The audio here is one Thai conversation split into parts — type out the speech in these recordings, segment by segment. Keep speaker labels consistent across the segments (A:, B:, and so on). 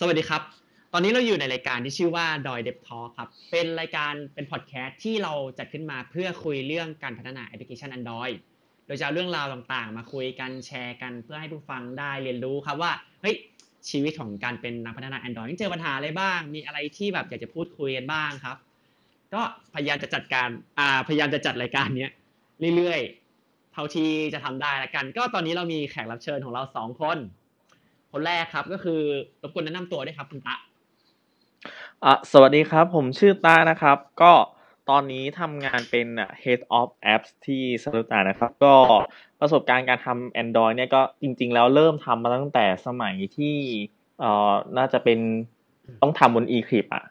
A: สวัสดีครับ ตอนนี้เราอยู่ในรายการที่ชื่อว่าดอยเด็บทอครับ เป็นรายการเป็นพอดแคสต์ที่เราจัดขึ้นมาเพื่อคุยเรื่องการพัฒนาแอปพลิเคชัน Android โดยจะเอาเรื่องราวต่างๆ มาคุยกันแชร์กันเพื่อให้ผู้ฟังได้เรียนรู้ครับว่าเฮ้ยชีวิตของการเป็นนักพัฒนา Android เจอปัญหาอะไรบ้าง มีอะไรที่แบบอยากจะพูดคุยกันบ้างครับ ก็พยายามจะจัดการอ่าพยายามจะจัดรายการเนี้ยเรื่อยๆ เท่าที่จะทำได้ละกัน ก็ตอนนี้เรามีแขกรับเชิญของเราสองคน คนแรกครับก็คือรบกวนแนะนำตัวด้วยครับคุณตะ
B: อะสวัสดีครับ ผมชื่อต้านะครับ ก็ตอนนี้ทำงานเป็น Head of Apps ที่สรุตานะครับ ก็ประสบการณ์การทำ Android เนี่ยก็จริง ๆ แล้วเริ่มทำมาตั้งแต่สมัยที่เอ่อน่าจะเป็นต้องทำบน eClip อะ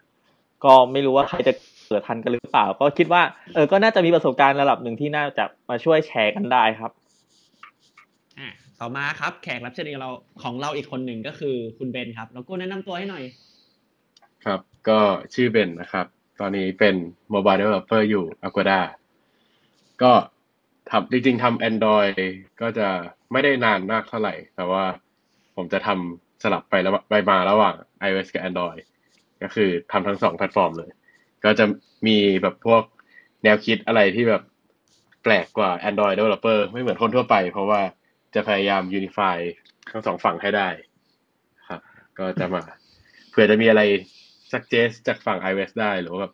B: ก็ไม่รู้ว่าใครจะเกิดทันกันหรือเปล่า ก็คิดว่าเออก็น่าจะมีประสบการณ์ระดับหนึ่งที่น่าจะมาช่วยแชร์กันได้ครับ
A: อะ ต่อมาครับ แขกรับเชิญของเราของเราอีกคนหนึ่งก็คือคุณเบนครับรบกวนแนะนำตัวให้หน่อย
C: ครับ ก็ชื่อเบนนะครับ ตอนนี้เป็น Mobile Developer อยู่ Agoda ก็ทำจริงๆทำ Android ก็จะไม่ได้นานมากเท่าไหร่ แต่ว่าผมจะทำสลับไปแล้วไปมาระหว่าง iOS กับ Android ก็คือทำทั้งสองแพลตฟอร์มเลย ก็จะมีแบบพวกแนวคิดอะไรที่แบบแปลกกว่า Android Developer ไม่เหมือนคนทั่วไป เพราะว่า จะพยายาม Unify ทั้งสองฝั่งให้ได้ครับ ก็จะมาเผื่อจะมีอะไร suggest จากฝั่ง iOS ได้หรือว่าแบบ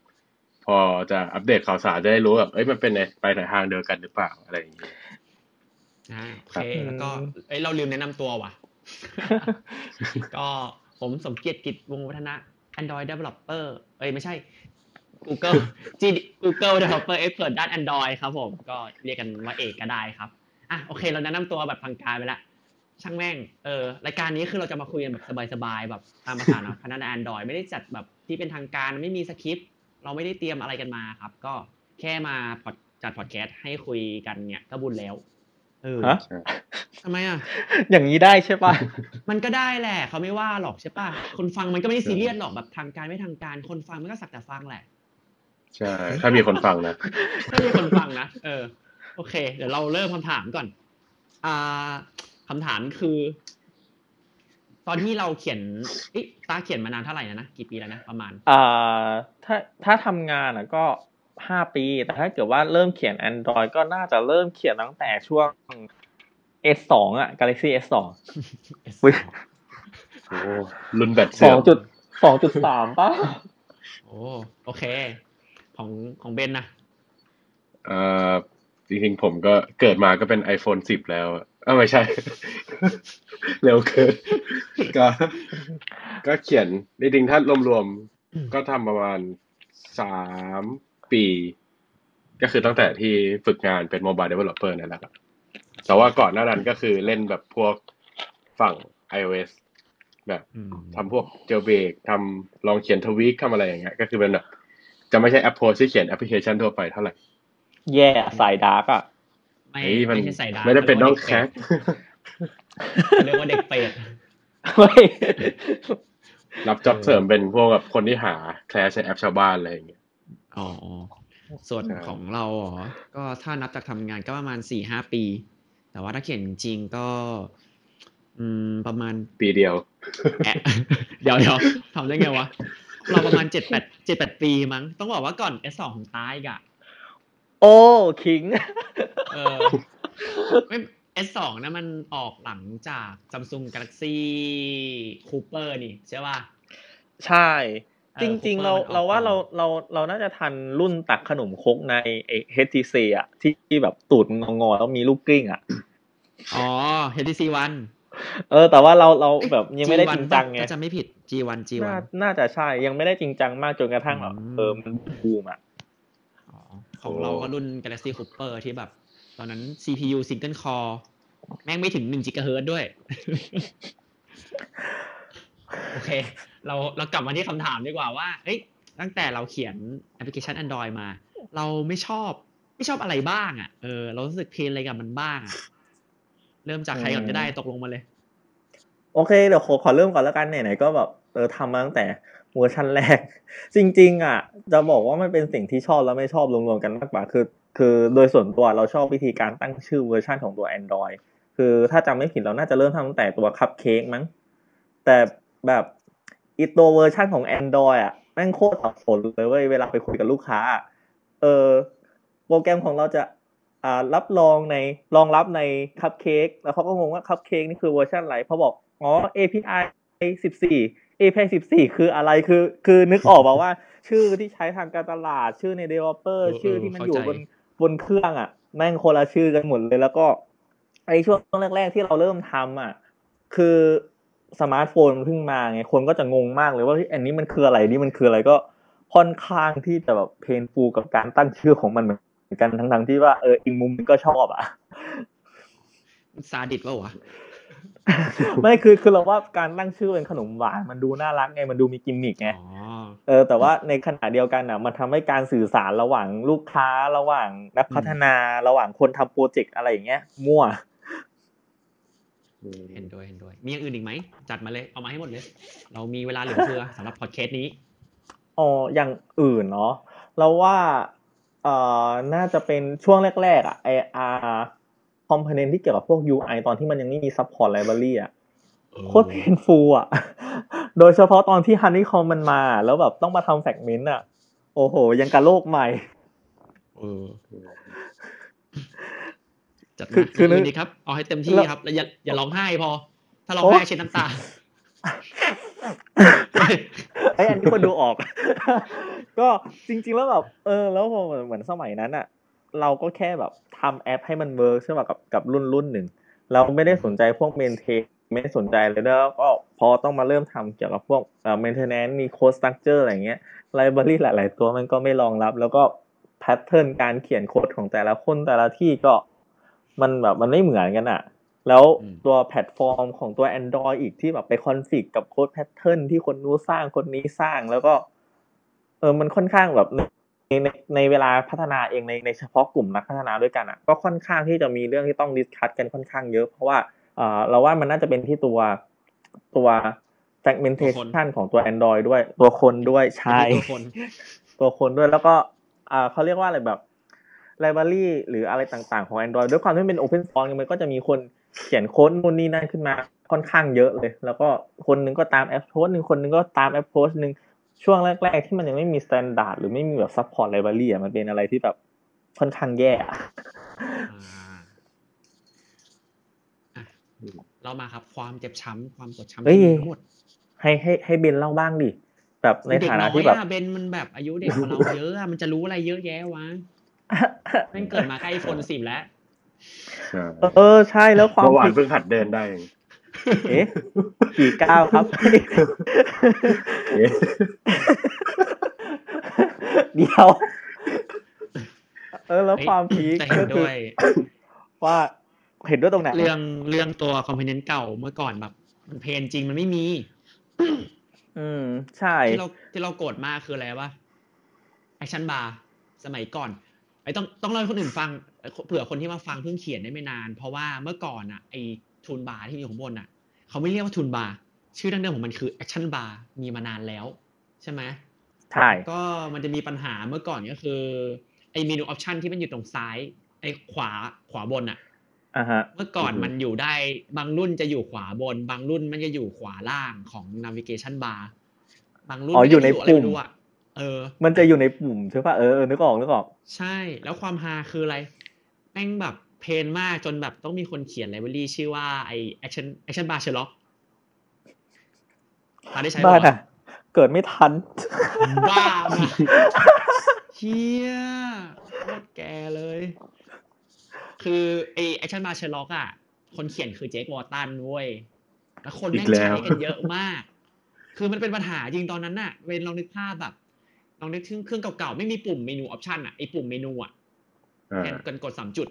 C: พอจะอัปเดตข่าวสารจะได้รู้แบบเอ้ยมันเป็นในไปในทางเดียวกันหรือเปล่าอะไรอย่างนี้
A: อ่าโอเค
B: ครับ
A: แล้วก็เอ้ยเราลืมแนะนำตัวว่ะ ก็ผมสมเกียรติกิจวงศ์วัฒนะ Android Developer เอ้ยไม่ใช่ Google G Google Developer Expert ด้าน Android ครับผม ก็เรียกกันว่าเอกก็ได้ครับ อะโอเค เราแนะนำตัวแบบทางการไปละช่างแม่งเออรายการนี้คือเราจะมาคุยกันแบบสบายๆแบบตามภาษาเนาะพัฒนา Android ไม่ได้จัดแบบที่เป็นทางการไม่มีสคริปต์เราไม่ได้เตรียมอะไรกันมาครับ ก็แค่มาพอดจัดพอดแคสต์ให้คุยกันเนี่ยก็บุญแล้วเออ
B: ฮะ
A: ทำไมอะ
B: อย่างนี้ได้ใช่ปะ
A: มันก็ได้แหละเขาไม่ว่าหรอกใช่ป่ะ คนฟังมันก็ไม่ได้ซีเรียสหรอกแบบทางการไม่ทางการ คนฟังมันก็สักแต่ฟังแหละ
C: ใช่ ถ้ามีคนฟังนะ
A: ถ้ามีคนฟังนะ เออ โอเค เดี๋ยวเราเริ่มคำถามก่อน อ่าคำถามคือ ตอนที่เราเขียนเอ๊ะตาเขียนมานานเท่าไหร่นะนะกี่ปีแล้วนะประมาณ
B: อ่าถ้าถ้าทำงานอะก็ห้าปี แต่ถ้าเกิดว่าเริ่มเขียน Android ก็น่าจะเริ่มเขียนตั้งแต่ช่วง S2 อะ Galaxy S2 อุ๊ย
C: โอ้รุ่นแบต
B: ส
C: เสื่
B: อ
C: องม
B: จุดสองจุดสามป่ะ
A: โอ้โอเค ของของเบนนะ
C: เอ่อ จริงๆผมก็เกิดมาก็เป็น iPhone 10 แล้วอะเออไม่ใช่ เร็วเกินก็ ก็เขียนจริงๆถ้ารวมๆก็ทำประมาณสามปี ก็คือตั้งแต่ที่ฝึกงานเป็น Mobile Developer นั่นแหละครับแต่ว่าก่อนหน้านั้นก็คือเล่นแบบพวกฝั่ง iOS แบบ
A: อืม
C: ทำพวก jailbreak ทำลองเขียน tweak ทำอะไรอย่างเงี้ย ก็คือเป็นแบบจะไม่ใช่ approach ที่เขียนแอปพลิเคชันทั่วไปเท่าไหร่
B: แย่สาย dark อะ
A: ไม่
C: เฮ้ยมัน
A: ไม่ใช่สาย dark
C: ไม่ได้เป็นน้องแคท
A: เขาเรียกว่าเด็กเปรต
B: ไม่
C: รับ job เสริมเป็นพวกแบบคนที่หาแคลชในแอปชาวบ้านอะไรอย่างเงี้ย
A: อ๋อส่วน
C: ใช่
A: ของเราเหรอก็ถ้านับจากทำงานก็ประมาณสี่ห้าปี แต่ว่าถ้าเขียนจริงๆก็ อืมประมาณ
C: ปีเดียว
A: แอะเดี๋ยวเดี๋ยวทำได้ไงวะ เราประมาณเจ็ดแปดเจ็ดแปดปีมั้ง ต้องบอกว่าก่อน S สองของตายกอะ
B: โอ้คิง
A: เออไม่ S สองนะมันออกหลังจาก Samsung Galaxy Cooper นี่ใช่ป่ะ
B: ใช่
A: เออ
B: จริง ๆ เรา
A: Cooper มันออก
B: เราว่า
A: ก่อน
B: เราเราเราน่าจะทันรุ่นตักขนมครกในไอ้ HTC อะที่ที่แบบตูดงองอๆแล้วมีลูกกลิ้งอะ
A: อ๋อ HTC One
B: เออ แต่ว่าเราเรา
A: เอ๊ะ
B: แบบยังไม่ได้
A: G1
B: จริงจังไง
A: ถ้าจะไม่ผิด G1 G1
B: น่าน่าจะใช่ยังไม่ได้จริงจังมากจนกระทั่งแบบ
A: อืม
B: เออมันบูมอะ
A: อ๋อ ของเราก็รุ่น Galaxy Cooper ที่แบบ ตอนนั้น CPU Single Core แม่งไม่ถึง1 GHz ด้วย โอเค เราเรากลับมาที่คำถามดีกว่าว่าเอ้ยตั้งแต่เราเขียนแอปพลิเคชัน Android มา เราไม่ชอบไม่ชอบอะไรบ้างอะเออเรารู้สึก pain อะไรกับมันบ้างอะเริ่มจากใครก่อนก็ได้ตกลงมาเลย
B: โอเคเดี๋ยวขอขอเริ่มก่อนแล้วกันไหนๆก็แบบเออทำมาตั้งแต่ เวอร์ชันแรก จริง ๆ อะ จะบอกว่ามันเป็นสิ่งที่ชอบและไม่ชอบรวมๆกันมากกว่าคือ คือโดยส่วนตัวเราชอบวิธีการตั้งชื่อเวอร์ชันของตัว Android คือถ้าจำไม่ผิดเราน่าจะเริ่มทำตั้งแต่ตัวคัพเค้กมั้ง แต่แบบอีตัวเวอร์ชันของ Android อะแม่งโคตรสับสนเลยเว้ยเวลาไปคุยกับลูกค้า เออโปรแกรมของเราจะอ่ารับรองในรองรับในคัพเค้กแล้วเขาก็งงว่าคัพเค้กนี่คือเวอร์ชันอะไรเขาบอกอ๋อ API 14 API 14 คืออะไรคือคือนึกออกป่าว่า ชื่อที่ใช้ทางการตลาด ชื่อใน developer
A: เออเออ
B: ชื่อที่มันอยู่
A: เข้าใจ
B: บนบนเครื่องอะ แม่งคนละชื่อกันหมดเลยแล้วก็ไอช่วงแรกๆที่เราเริ่มทำอะ คือสมาร์ทโฟนมันเพิ่งมาไงคนก็จะงงมากเลยว่าเฮ้ยอันนี้มันคืออะไรนี่มันคืออะไรก็ค่อนข้างที่จะแบบ painful กับการตั้งชื่อของมันเหมือนกันทั้งๆที่ว่าเอออีกมุมนึงก็ชอบอะ
A: ซาดิสม์เปล่าวะ
B: ไม่คือคือเราว่าการตั้งชื่อเป็นขนมหวานมันดูน่ารักไงมันดูมีกิมมิกไง
A: อ๋อ
B: เออแต่ว่าในขณะเดียวกันอะมันทำให้การสื่อสารระหว่างลูกค้าระหว่างนักพัฒนาระหว่างคนทำโปรเจกต์อะไรอย่างเงี้ย มั่ว
A: เห็นด้วยเห็นด้วย มีอย่างอื่นอีกไหมจัดมาเลยเอามาให้หมดเลย เรามีเวลาเหลือเฟือสำหรับพอดแคสต์นี้
B: อ๋ออย่างอื่นเนาะเราว่าเอ่อน่าจะเป็นช่วงแรกๆอะไออาร์ คอมโพเนนต์ที่เกี่ยวกับพวก UI ตอนที่มันยังไม่มี support library อะโคตร painful อะ โดยเฉพาะตอนที่ Honeycomb มันมา แล้วแบบต้องมาทำ Fragment อะ โอ้โห ยังกับโลกใหม่
A: เออจัด
B: คือ
A: มา
B: คือนึก
A: ย่างดีครับ เอาให้เต็มที่
B: แล้ว
A: ครับ แล้วอย่าอย่าร้องไห้พอ ถ้าร้อง
B: โอ๊
A: ไห้
B: ย
A: เช็ดน้ำตา
B: ไอ้ยอันนี้คนดูออก ก็จริง ๆ แล้วแบบ เออ แล้วพอเหมือนเหมือนสมัยนั้นอะ เราก็แค่แบบทำแอปให้มัน work ใช่ป่ะกับกับรุ่นรุ่นหนึ่งเราไม่ได้สนใจพวก maintain ไม่ได้สนใจเลยแล้วก็พอต้องมาเริ่มทำเกี่ยวกับพวกเอ่อ maintenance มี code structure อะไรเงี้ย library หลาย ๆ ตัวมันก็ไม่รองรับ แล้วก็ pattern การเขียนโค้ดของแต่ละคนแต่ละที่ก็มันแบบมันไม่เหมือนกันอะ แล้ว
A: อืม
B: ตัวแพลตฟอร์มของตัว Android อีกที่แบบไป conflict กับ code pattern ที่คนนู้นสร้างคนนี้สร้างแล้วก็ เออมันค่อนข้างแบบ ในในในเวลาพัฒนาเองในในเฉพาะกลุ่มนักพัฒนาด้วยกันอะก็ค่อนข้างที่จะมีเรื่องที่ต้อง discuss กันค่อนข้างเยอะ เพราะว่าเออเราว่ามันน่าจะเป็นที่ตัวตัว fragmentation ของตัว Android ด้วยตัวคนด้วยใช่
A: เป็นตัวคน
B: ตัวคนด้วยแล้วก็อ่าเขาเรียกว่าอะไรแบบ library หรืออะไรต่างๆของ Android ด้วยความที่มันเป็น open source มันก็จะมีคนเขียนโค้ดนู่นนี่นั่นขึ้นมาค่อนข้างเยอะเลย แล้วก็คนหนึงก็ตาม approach หนึ่งคนหนึงก็ตาม approach หนึ่ง ช่วงแรก ๆ ที่มันยังไม่มี standard หรือไม่มีแบบ support library อะมันเป็นอะไรที่แบบค่อนข้างแย่อะ
A: อ่าอะเรามาครับความเจ็บช้ำความปวดช้ำ
B: เฮ้ย
A: ที่มีทั้งหมด
B: ให้ให้ให้เบนเล่าบ้างดิแบบใน
A: เด็ก
B: ฐานะ
A: น้อย
B: ที่แบบ
A: อะเบนมันแบบอายุเด็กกว่าเราเยอะอะมันจะรู้อะไรเยอะแยะวะแม่งเกิดมาใกล้โฟนสิบแล้ว
C: ใช่
B: เออใช่แล้วความ
C: เมื่อวาน
B: ผิด
C: เพิ่งหัดเดินได้ เอง
B: เอ๊ะกี่ก้าวครับ
C: เอ๊ะ
B: เดียว เออ แล้ว
A: เฮ้ย
B: ความพีค
A: แต่เห็
B: ก็
A: น
B: คือ
A: ด้วย
B: ว่าเห็นด้วยตรงไหน
A: เรื่องเรื่องตัว component เก่าเมื่อก่อนแบบ มัน pain จริงมันไม่มี
B: อืม ใช่
A: ที่เราที่เราโกรธมากคืออะไรวะ Action Bar สมัยก่อนไอ้ต้องต้องเล่าให้คนอื่นฟังเผื่อคนที่มาฟังเพิ่งเขียนได้ไม่นาน เพราะว่าเมื่อก่อนอะไอ้ Toolbar ที่มีอยู่ข้างบนอะ เขาไม่เรียกว่า Toolbar ชื่อดั้งเดิมของมันคือ Action Bar มีมานานแล้ว ใช่ไหม
B: ใช่
A: ก็มันจะมีปัญหาเมื่อก่อนก็คือไอ้เมนูออปชันที่มันอยู่ตรงซ้ายไอ้ขวาขวาบนอะ
B: อ่าฮะ
A: เมื่อก่อนมันอยู่ได้บางรุ่นจะอยู่ขวาบน บางรุ่นมันจะอยู่ขวาล่างของ navigation bar บางรุ่น
B: อ๋ออยู่ใน
A: มัจะะไร
B: ปุ่ม
A: ไรู้อะเออ
B: มันจะอยู่ในปุ่มใช่ป่ะเออเออนึกออกนึกออก
A: ใช่ แล้วความฮาคืออะไรแม่งแบบ เพนมากจนแบบต้องมีคนเขียนไลบรารีชื่อว่าไอ action action bar Sherlock มาได้ใช้ปะ
B: บ้าน
A: วะ
B: อะ เกิดไม่ทัน
A: บ้ามาเฮียโคตรแกเลย คือไอ action bar Sherlock อะ คนเขียนคือเจควอตันเว้ยแล้วคนแม่ง
C: อีกแล้ว
A: ใช้กันเยอะมาก คือมันเป็นปัญหาจริงตอนนั้นน่ะ เวนลองนึกภาพแบบลองนึกถึงเครื่องเก่าๆ ไม่มีปุ่มเมนูออปชันอะไอปุ่มเมนูอะ
C: อ่า
A: แทนกันกดสามจุด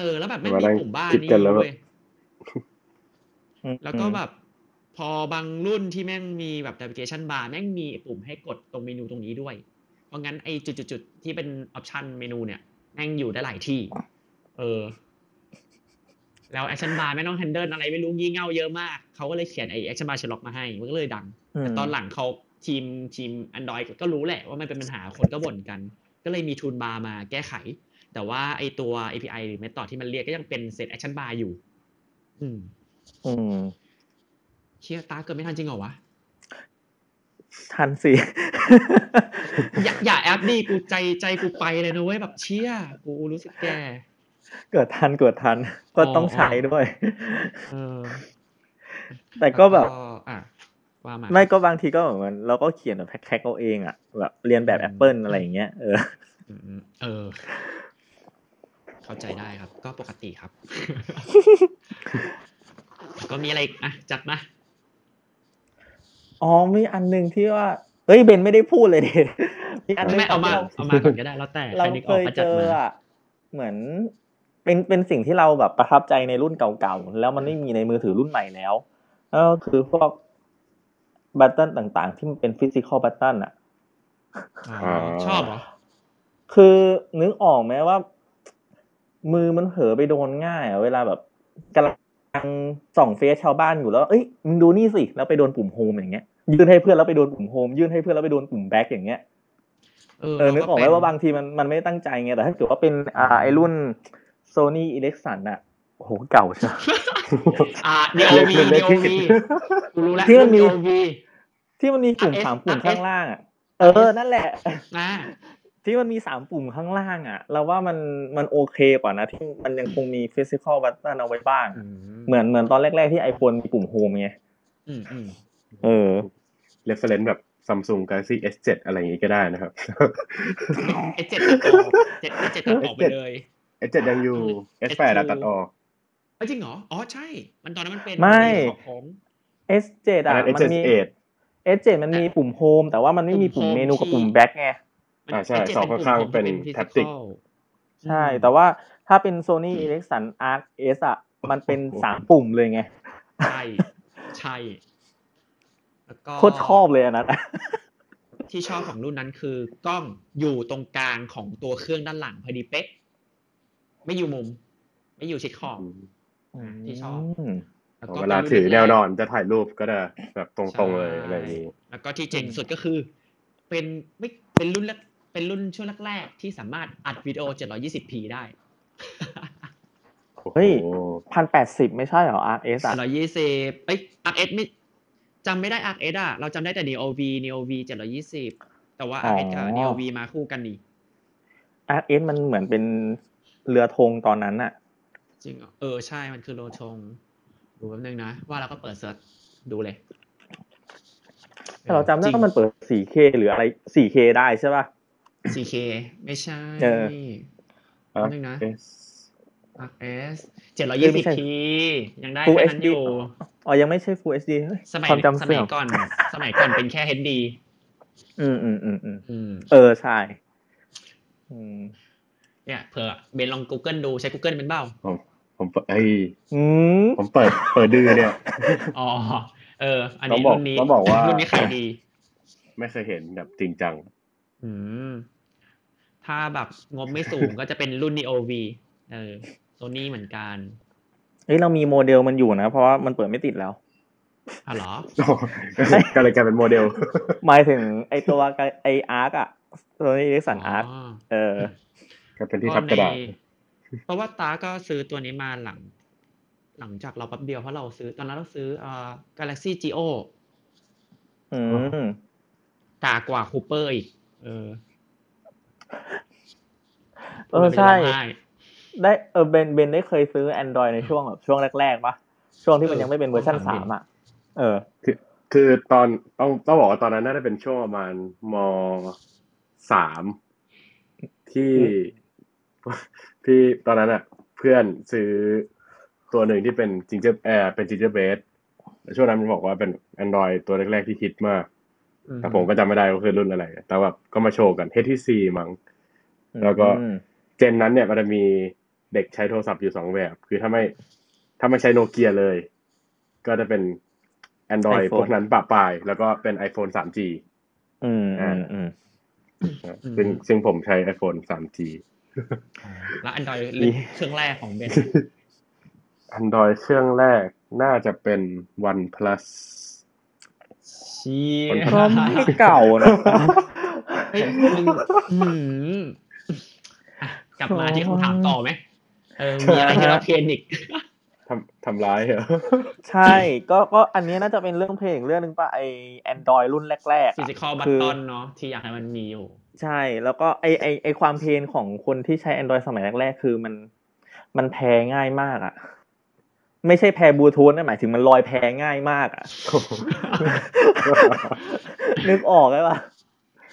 A: เออ แล้วแบบไม่
C: มา
A: มี
C: นั่ง
A: ปุ่มบ้าน
C: คิด
A: นี่
C: กันแล้วแบบ
A: เว้ยแล้วก็แบบ พอบางรุ่นที่แม่งมีแบบ navigation bar แม่งมีปุ่มให้กดตรงเมนูตรงนี้ด้วย เพราะงั้นไอ้จุดๆๆที่เป็นออปชันเมนูเนี่ยแม่งอยู่ได้หลายที่ เออ แล้ว action bar ไม่ต้อง handle อะไรไม่รู้งี่เง่าเยอะมาก เขาก็เลยเขียนไอ้ action bar Sherlock มาให้ มันก็เลยดัง
B: อืม
A: แต่ตอนหลังเขาทีมทีม Android ก็รู้แหละว่ามันเป็นปัญหาคนก็บ่นกัน ก็เลยมีทูนบาร์มาแก้ไข แต่ว่าไอตัว API หรือ method ที่มันเรียกก็ยังเป็น set action bar อยู่ อืม
B: อืม
A: เชี่ยตาเกิดไม่ทันจริงเหรอวะ
B: ทันสิ
A: อย่าอย่าแอปดิกูใจใจกูไปเลยนะเว้ยแบบเชี่ยกูรู้สึกแก่
B: เกิดทันเกิดทัน ก็ต้องใช้ด้วย
A: เออ
B: แต่ก็แบบ
A: ล้วอะว่ามา
B: ไม่ก็บางทีก็เหมือนเราก็เขียนแบบแพ็คๆเอาเองอะแบบเรียนแบบ
A: อืม
B: Apple อะไรอย่างเงี้ยเออ
A: อืมเออ เข้าใจได้ครับ ก็ปกติครับ ก็มีอะไรอีกอะจัดมา
B: อ๋อมีอันหนึ่งที่ว่าเฮ้ยเบนไม่ได้พูดเลยดิมีอันหนึง
A: ไม่เอามา
B: ที่ร
A: เอามาก่อนก็ได้แล้วแต่ใค
B: เรา
A: รนึก
B: เค
A: ออก
B: ย
A: ก็
B: เจ
A: จัด
B: อ
A: มา
B: อะเหมือน เป็นเป็นสิ่งที่เราแบบประทับใจในรุ่นเก่าๆแล้วมันไม่มีในมือถือรุ่นใหม่แล้วแล้วก็คือพวกbutton ต่างๆ ที่มันเป็น physical button อะ
A: อ๋อ
C: อ๋อ
A: ชอบเหรอ
B: คือนึกออกไหมว่า มือมันเผลอไปโดนง่ายอะเวลาแบบกำลังส่องเฟซชาวบ้านอยู่แล้วเอ้ยมึงดูนี่สิแล้วไปโดนปุ่ม home อย่างเงี้ยยื่นให้เพื่อนแล้วไปโดนปุ่ม home ยื่นให้เพื่อนแล้วไปโดนปุ่ม back อย่างเงี้ย
A: เออ
B: เออนึกออกไหม
A: เรา
B: ว่าบางทีมันมันไม่ได้ตั้งใจไงแต่ถ้าเกิดว่าเป็นอ่าไอรุ่น Sony Ericsson อะโอ้โหเก่าใช่ไหม
A: อ่า DOV
C: เรียกเรียก
A: DOV กูรู้แล้ว
B: ที่มันมี
A: รุ่ DOV
B: ที่มันมีปุ่ม
A: RS
B: สามปุ่ม
A: RS
B: ข้างล่างอะเออ นั่นแหละ
A: อ่า
B: ที่มันมีสามปุ่มข้างล่างอะเราว่ามันมันโอเคกว่านะ ที่มันยังคงมี physical button เอาไว้บ้าง เหมือนเหมือนตอนแรก ๆ ที่ iPhone มีปุ่ม home ไง
A: อืมอืม
B: เออ
C: reference แบบ Samsung Galaxy S7 อะไรอย่างงี้ก็ได้นะครับ
A: เอเจ็ดตัดออกเจ็ดเจ็ดตัดออกไปเลย
C: S7 ยังอยู่ S8 อะตัดออก
A: เอ้ยจริงเหรอ อ๋อใช่ มันตอนนั้นมันเป็น
B: ไม่
A: ขอบผม
B: S7
C: อัน
B: อะ
C: นั้น
B: มันมี
C: S7
B: S7 มันมีปุ่มโฮมแต่ว่ามันไม่มีปุ่มเมนูกับปุ่มแบ็กไง
C: อ่าใช่
A: S7
C: สองข้างๆเป็น
A: ปุ่ม
C: Taptic
A: physical
B: ใช่ แต่ว่าถ้าเป็น Sony Ericsson Arc S อะ มันเป็นสามปุ่มเลยไง
A: ใช่ ใช่แล้วก็
B: โคตรชอบเลยอันนั้น
A: ที่ชอบของรุ่นนั้นคือกล้องอยู่ตรงกลางของตัวเครื่องด้านหลังพอดีเป๊ะ ไม่อยู่มุม ไม่อยู่ชิดขอบที่ชอบ
B: ม
A: แล้วก็
C: เวลา
A: ป็นรุ่
C: ถือแนวนอน
A: รก
C: จะถ่ายรูปก็จะแบบตรงๆเลย
A: ใช่
C: อะไรอย่างนี้
A: แล้วก็ที่เจ๋งสุดก็คือ เป็นไม่เป็นรุ่นแรก เป็นรุ่นช่วงแรกๆที่สามารถอัดวิดีโอ 720p ได้
B: เฮ้ย
C: โอ้โห
B: พันแปดสิบไม่ใช่เหรอ Arc S อะ
A: 720เอ้ย RS ไม่จำไม่ได้ RS อะ เราจำได้แต่ Neo V Neo V 720 แต่ว่า
B: อ๋อ
A: RS กับ Neo V มาคู่กันนี่
B: Arc S มันเหมือนเป็นเรือธงตอนนั้นอะ
A: จริงเหรอเออใช่มันคือโลชง ดูแป๊บนึงนะ ว่าเราก็เปิดเซิร์ชดูเลย
B: แต่เราจำได้
A: ริง
B: ว่ามันเปิด 4K หรืออะไร 4K ได้ใช่ป่ะ
A: 4K ไม่ใช่
B: เออ
A: แป๊บนึงนะ
C: RS
A: RS
B: ไม่ใช่
A: 720p ยังได้
B: Full
A: แค่นั้น
B: HD
A: อยู่
B: อ๋อยังไม่ใช่ Full HD เฮ้ย
A: สมัย
B: ความจำ
A: ส
B: เสื่
A: มั
B: อยม
A: ก่อน สมัยก่อนเป็นแค่ HD
B: อืมอืมอืมอืม
A: อืม
B: เออ ใช่อืม
A: เนี่ยเผื่อเบนลอง Google ดูใช้ Google เป็นเบ้า
C: ผมผมเปิดเอ้ย
B: อืม
C: ผมเปิดเปิดดื้อเนี่ย
A: อ๋อ เออ อัน
C: ต้อ
A: นี้
C: งบอก
A: รุ่นนี้
C: ต้องบอกว่า
A: รุ่นนี้ขายดี
C: ไม่เคยเห็นแบบจริงจัง
A: อืม ถ้าแบบงบไม่สูงก็จะเป็นรุ่น Neo V เออโซนี่เหมือนกัน
B: เฮ้ยเรามีโมเดลมันอยู่นะ เพราะว่ามันเปิดไม่ติดแล้ว
A: อะเหรอ
C: ก็เลยกลายเป็นโมเดล
B: หมายถึงไอตัวไอ Arc อะตัว Sony Ericsson Arc เออ
C: ก็เป็นที่ทับกระดาษ
A: ในเพราะว่าตาก็ซื้อตัวนี้มาหลัง หลังจากเราแป๊บเดียวเพราะเราซื้อ ตอนนั้นเราซื้อเอ่อ Galaxy Gio
B: อืม
A: กากว่าคูเปอร์อีก เออ
B: เออใช่
A: ไม่ได้ร้องไห้
B: ได้เออเบนเบนได้เคยซื้อ Android ในช่วงแบบช่วงแรกๆปะช่วงที่มัน
A: เออ
B: ยังไม่เป็นเวอร์ชัน
A: ต้อง
B: สา
A: ถาม
B: ม
A: เบน
B: อะ เออ
C: คือ คือตอนต้องต้องบอกว่าตอนนั้นน่าจะเป็นช่วงประมาณมสามที่ที่ตอนนั้นอะ เพื่อนซื้อตัวหนึ่งที่เป็นจิงเจอร์แอร์เป็นจิงเจอร์เบสช่วงนั้นมันบอกว่าเป็น Android ตัวแรกๆที่ฮิตมาก
A: อื
C: แต่ผมก็จำไม่ได้ว่าคือรุ่นอะไร แต่แบบก็มาโชว์กัน HTC มั้งแล้วก็
B: อืม
C: เจนนั้นเนี่ยมันจะมีเด็กใช้โทรศัพท์อยู่สองแบบ คือถ้าไม่ถ้าไม่ใช้โนเกียเลย ก็จะเป็น Android
B: iPhone
C: พวกนั้นปะปลาย แล้วก็เป็น iPhone 3G
B: อืมอืมอืม
C: ซึ่งซึ่งผมใช้ iPhone 3G
A: แล้ว Android
B: ดี
A: เครื่องแรกของเบน
C: Android เครื่องแรกน่าจะเป็น OnePlus
A: เชี่ย
B: ก็ไม่เก่านะ
A: เฮ้ยมึงอืมอะกลับมาที่คำถามต่อไหมเออมีอะไรที่เราเพนอีก
C: ทำทำร้ายเหรอ
B: ใช่ ก็ก็อันนี้น่าจะเป็นเรื่องเพลงเรื่องหนึ่งป่ะไอแอนดรอยรุ่นแรกๆ
A: ฟิ
B: อะ
A: สิกอลบัต
B: คือ
A: ตอนเนาะที่อยากให้มันมีอยู่
B: ใช่ แล้วก็ไอไอไอความเพนของคนที่ใช้ Android สมัยแรกๆ คือมัน มันแพ้ง่ายมากอะ ไม่ใช่แพ้บลูทูธนะหมายถึงมันลอยแพง่ายมากอะนึกออกไหมปะ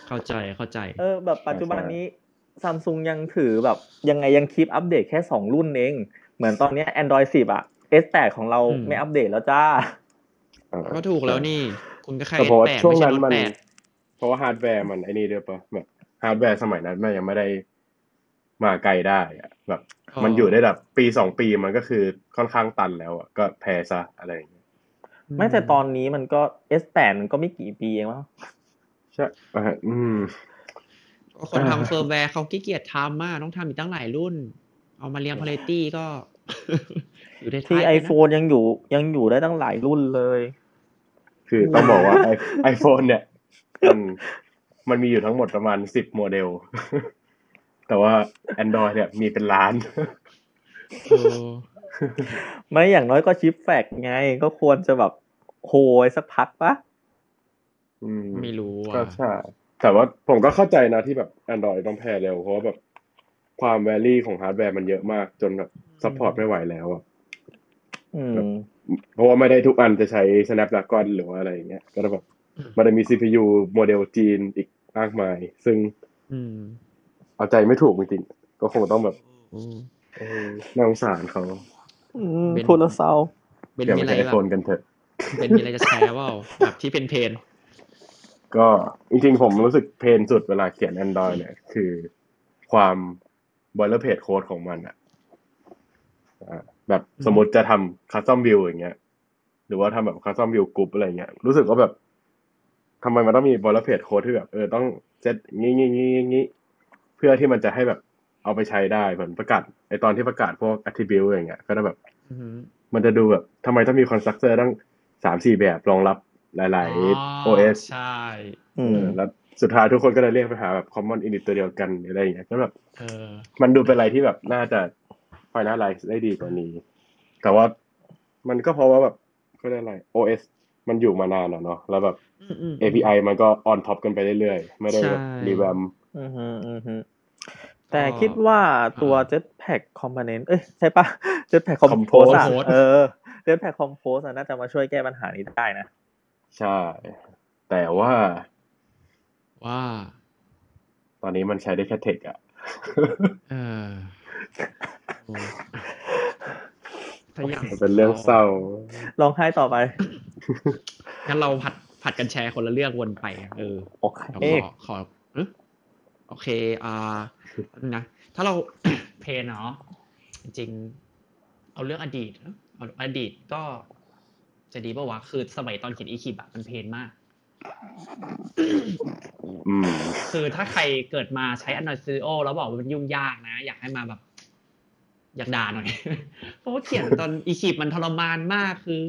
A: เข้าใจเข้าใจ
B: เออแบบปัจจุบันนี้ซัมซุงยังถือแบบยังไงยัง keep อัปเดตแค่สองรุ่นเอง เหมือนตอนเนี้ย Android 10 อะ S8 ของเรา
A: อืม
B: ไม่อัปเดตแล้วจ้า
A: ก็ถูกแล้วนี่ คุณก็แค่
C: แต่เพราะว่า
A: S8
C: ช่วง
A: ไม่ใช่
C: นั้น
A: รถ
C: มัน
A: แปด
C: เพราะว่าฮาร์ดแวร์มันไอ้นี่ด้วยปะแบบฮาร์ดแวร์สมัยนั้นมันยังไม่ได้ มาไกลได้อะแบบ มันอยู่ได้แบบปีสองปีมันก็คือค่อนข้างตันแล้วอะก็แพซะอะไรอย่างเงี้ย
B: ไม่แต่ตอนนี้มันก็ S8 มันก็ไม่กี่ปีเองมั้ง
C: ใช่อ่าอืม
A: ก็คนทำเฟิร์มแวร์เขาขี้เกียจทำมากต้องทำอีกตั้งหลายรุ่น เอามาเรียงพาเลตี้ก็ อยู่ในท้าย
B: ที่
A: ไปนะ
B: iPhone ยังอยู่ยังอยู่ได้ตั้งหลายรุ่นเลย
C: คือต้องบอกว่า iPhone เนี่ยมันมันมีอยู่ทั้งหมดประมาณสิบโมเดล แต่ว่า Android เนี่ยมีเป็นล้าน
A: เออ
B: ไม่อย่างน้อยก็ชิปแฟกไง ก็ควรจะแบบโหยสักพักปะ
C: อืม
A: ไม่รู้
C: ก็
A: อะ
C: ใช่แต่ว่าผมก็เข้าใจนะที่แบบ Android ต้องแพเร็ว เพราะว่าแบบความ vary ของฮาร์ดแวร์มันเยอะมาก จนแบบ support ไม่ไหวแล้วอะ
B: อืม
C: เพราะว่าไม่ได้ทุกอันจะใช้ Snapdragon หรือว่าอะไรอย่างเงี้ย ก็แบบมันจะมี CPU โมเดลจีนอีกมากมาย ซึ่ง
A: อืม
C: เอาใจไม่ถูกจริงๆก็คงต้องแบบ
A: อืม
C: เออน่าสงสารเขา
B: อืม
A: เป็น
B: พูดแล้วเศร้า
A: เป็น
C: อย่า
A: มี
C: ไป
A: อะไร
C: ใช้ไอ
A: แบ
C: โฟ
A: บ
C: นกันเถอะ
A: เป็นมีอะไรจะแชร์ว่าแบบที่เป็นเพน
C: ก็จริงๆผมรู้สึกเพนสุดเวลาเขียน Android เนี่ย คือความ boilerplate code ของมันอะอ่าแบบสมมติจะทำ custom view อย่างเงี้ย หรือว่าทำแบบ custom view group อะไรเงี้ย รู้สึกว่าแบบทำไมมันต้องมี boilerplate code ที่แบบเออต้องเซตงี้งี้งี้งี้ เพื่อที่มันจะให้แบบเอาไปใช้ได้เหมือนประกาศไอตอนที่ประกาศพวก attribute อย่างเงี้ยก็จะแบบ
A: อือหือ
C: มันจะดูแบบทำไมต้องมี constructor ตั้งสามสี่แบบรองรับหลาย
A: อ๋อ
C: ๆ OS
A: ใช่
B: อื
C: เอ
B: ม
C: อแล้วสุดท้ายทุกคนก็เลยเรียกไปหาแบบ common init ตัวเดียวกันหรืออะไรอย่างเงี้ยก็แบบ
A: เออ
C: มันดูเป็นอะไรที่แบบน่าจะ finalize ได้ดีกว่านี้ แต่ว่ามันก็เพราะว่าแบบก็เรียกอะไร OS มันอยู่มานานอะเนาะแล้วแบบ
A: อืมอืม
C: API มันก็ on top กันไปเรื่อยๆ ไม่ได้แบบ
A: ใช่
C: รีแวม
B: อืมฮึอืมฮึแต่
A: ก็
B: คิดว่าตัว
A: อ่า
B: Jetpack Component เอ้ยใช่ปะ Jetpack Compose อะ
A: Compose
B: เออ Jetpack Compose อะน่าจะมาช่วยแก้ปัญหานี้ได้นะ
C: ใช่ แต่ว่า
A: ว่า
C: ตอนนี้มันใช้ได้แค่ text อะ
A: เออโอ้ถ้าอยาก
C: มันเป็นเรื่องเศร้า
B: ลองให้ต่อไป
A: งั้นเราผัดผัดกันแชร์คนละเรื่องวนไปอะเออ
B: โอเค
A: เราขอขอเอ๊ะ โอเค อ่าแป๊บนึงนะ ถ้าเราเพนเนาะจริงๆเอาเรื่องอดีตเนอะเอาอดีตก็จะดีป่าวะ คือสมัยตอนเขียนอีคิบอะมันเพนมาก
C: อืม
A: คือถ้าใครเกิดมาใช้ Android Studio แล้วบอกว่ามันยุ่งยากนะ อยากให้มาแบบ อยากด่าหน่อย เพราะว่าเขียนตอนอีคิบมันทรมานมากคือ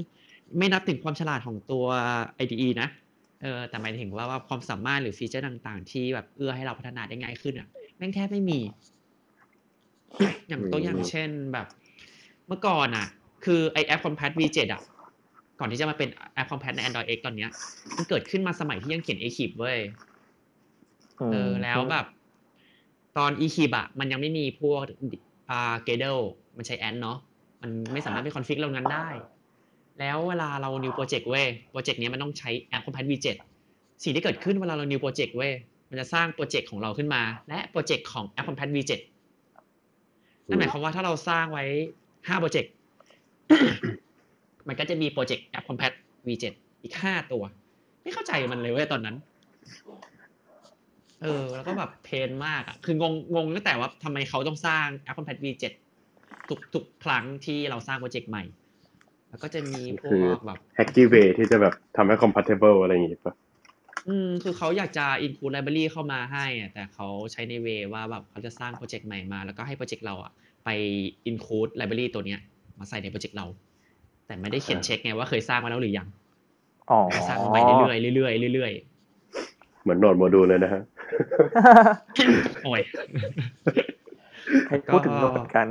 A: ไม่นับถึงความฉลาดของตัว IDE นะ เออแต่หมายถึงว่าว่าความสามารถหรือฟีเจอร์ต่างๆ ที่แบบเอื้อให้เราพัฒนาได้ง่ายขึ้นอะแม่งแทบไม่มี อย่างตัวอย่างเช่นแบบ เมื่อก่อนอะ คือไอแอป Compact V7 อะ ก่อนที่จะมาเป็นแอป Compact ใน Android X ตอนเนี้ย มันเกิดขึ้นมาสมัยที่ยังเขียน a k i p เว้ยเออแล้วแบบ ตอน e k e y อะมันยังไม่มีพวกอ่า Gradle มันใช้ Ant เนาะมันไม่สามารถไป config อะไรงั้นได้ แล้วเวลาเรา new project เว้ย โปรเจกต์เนี้ยมันต้องใช้ AppCompat V7 สิ่งที่เกิดขึ้นเวลาเรา new project เว้ย มันจะสร้างโปรเจกต์ของเราขึ้นมา และโปรเจกต์ของ App Compact V7 นั่นหมายความว่าถ้าเราสร้างไว้ห้าโปรเจกต์ มันก็จะมีโปรเจกต์ App Compact V7 อีกห้าตัว ไม่เข้าใจมันเลยเว้ยตอนนั้น เออ แล้วก็แบบเพนมากอะ คืองงงงตั้งแต่ว่าทำไมเขาต้องสร้าง App Compact V7 ทุกทุกครั้งที่เราสร้างโปรเจกต์ใหม่ แล้วก็จะมีพว
C: คือก
A: แบบ
C: hacky way ที่จะแบบทำให้ compatible อะไรอย่างงี้ปะ
A: อืมคือเขาอยากจะ include library เข้ามาให้อะแต่เขาใช้ในเวว่าแบบเขาจะสร้างโปรเจกต์ใหม่มา แล้วก็ให้โปรเจกต์เราอะไป include library ตัวเนี้ย มาใส่ในโปรเจกต์เรา แต่ไม่ได้เขียนเช็คไงว่าเคยสร้างมาแล้วหรือยัง
B: อ๋อ
A: สร้างมาใหม่เรื่อยๆเรื่อยๆเรื่อย
C: เหมือนโหนดโมดูลเลยนะฮะ
A: ๆโอ้ย
B: ให้พูดถึงโน้ตกัน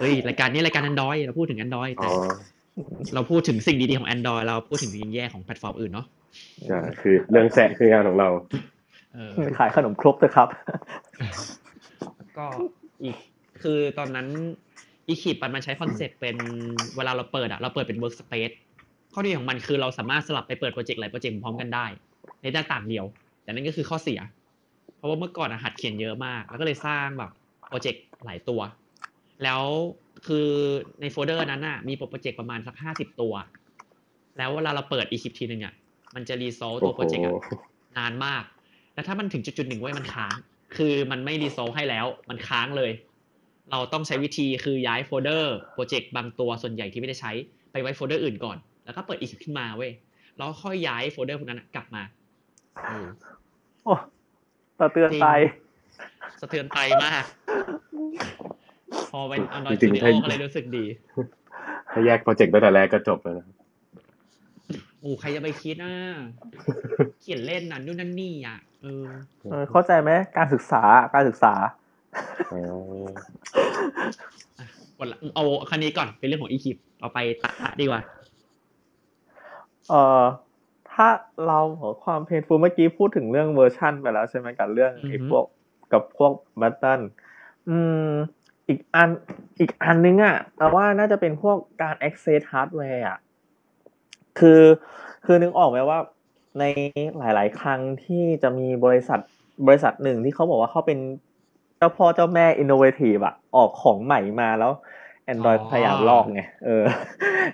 A: เฮ้ยรายการนี้รายการ Android เราพูดถึง Android
C: อ๋
A: แต่
C: อ
A: เราพูดถึงสิ่งดีๆของ Android เราพูดถึงสิ่งแย่ของแพลตฟอร์มอื่นเนาะ
C: ใช่คือเรื่องแซะคืองานของเรา
A: เออ
B: ขายขนมครกเถอะครับ
A: แล้วก็อีกคือตอนนั้น Eclipse มันใช้คอนเซ็ปต์เป็นเวลาเราเปิดอะเราเปิดเป็น workspace ข้อดีของมันคือเราสามารถสลับไปเปิดโปรเจกต์หลายโปรเจกต์พร้อมกันได้ ในหน้าต่างเดียว แต่นั่นก็คือข้อเสีย เพราะว่าเมื่อก่อนอะหัดเขียนเยอะมาก แล้วก็เลยสร้างแบบโปรเจกต์หลายตัว แล้วคือในโฟลเดอร์นั้นน่ะมีโปรเจกต์ประมาณสักห้าสิบตัว แล้วเวลาเราเปิด Eclipse ทีหนึ่งอะมันจะ resolve ตัวโปรเจกต์อะนานมาก แล้วถ้ามันถึงจุดๆหนึ่งเว้ยมันค้าง คือมันไม่ resolve ให้แล้ว มันค้างเลย เราต้องใช้วิธีคือย้ายโฟลเดอร์โปรเจกต์บางตัวส่วนใหญ่ที่ไม่ได้ใช้ไปไว้โฟลเดอร์อื่นก่อน แล้วก็เปิดอีกขึ้นมาเว้ยแล้วค่อยย้ายโฟลเดอร์พวกนั้นนะกลับมาเออ
B: โอ้ตะเตือนใจ
A: สะเทือนใจมาก พอเป็นอันดรอย
C: จริ
A: สตู
C: งๆ
A: ดิโอ
C: ถ้า
A: ก็เลยรู้สึกดี
C: ถ้าแยกโปรเจกต์ตั้งแต่แรกก็จบแล้วนะ
A: โอ้ใครจะไปคิดนะเขียนเล่นนั่นนู่นนั่นนี่อะเออ
B: เออเข้าใจไหมการศึกษาการศึกษา
C: อ๋อ
A: วันละเอาคันนี้ก่อนเป็นเรื่องของอีคิปเอาไปตะดีกว่า
B: เอ่อถ้าเราหัวความเพนฟูเมื่อกี้พูดถึงเรื่องเวอร์ชันไปแล้วใช่ไหมกับเรื่อง
A: อือฮึ
B: ไอ้พวกกับพวกบัตเทิลอืม อีกอันอีกอันนึงอะแต่ว่าน่าจะเป็นพวกการ access hardware อะคือคือนึกออกไหมว่าในหลาย ๆ ครั้งที่จะมีบริษัทบริษัทหนึ่งที่เขาบอกว่าเขาเป็นเจ้าพ่อเจ้าแม่ innovative อะออกของใหม่มาแล้ว Android
A: อ๋อ
B: พยายามลอกไงเออ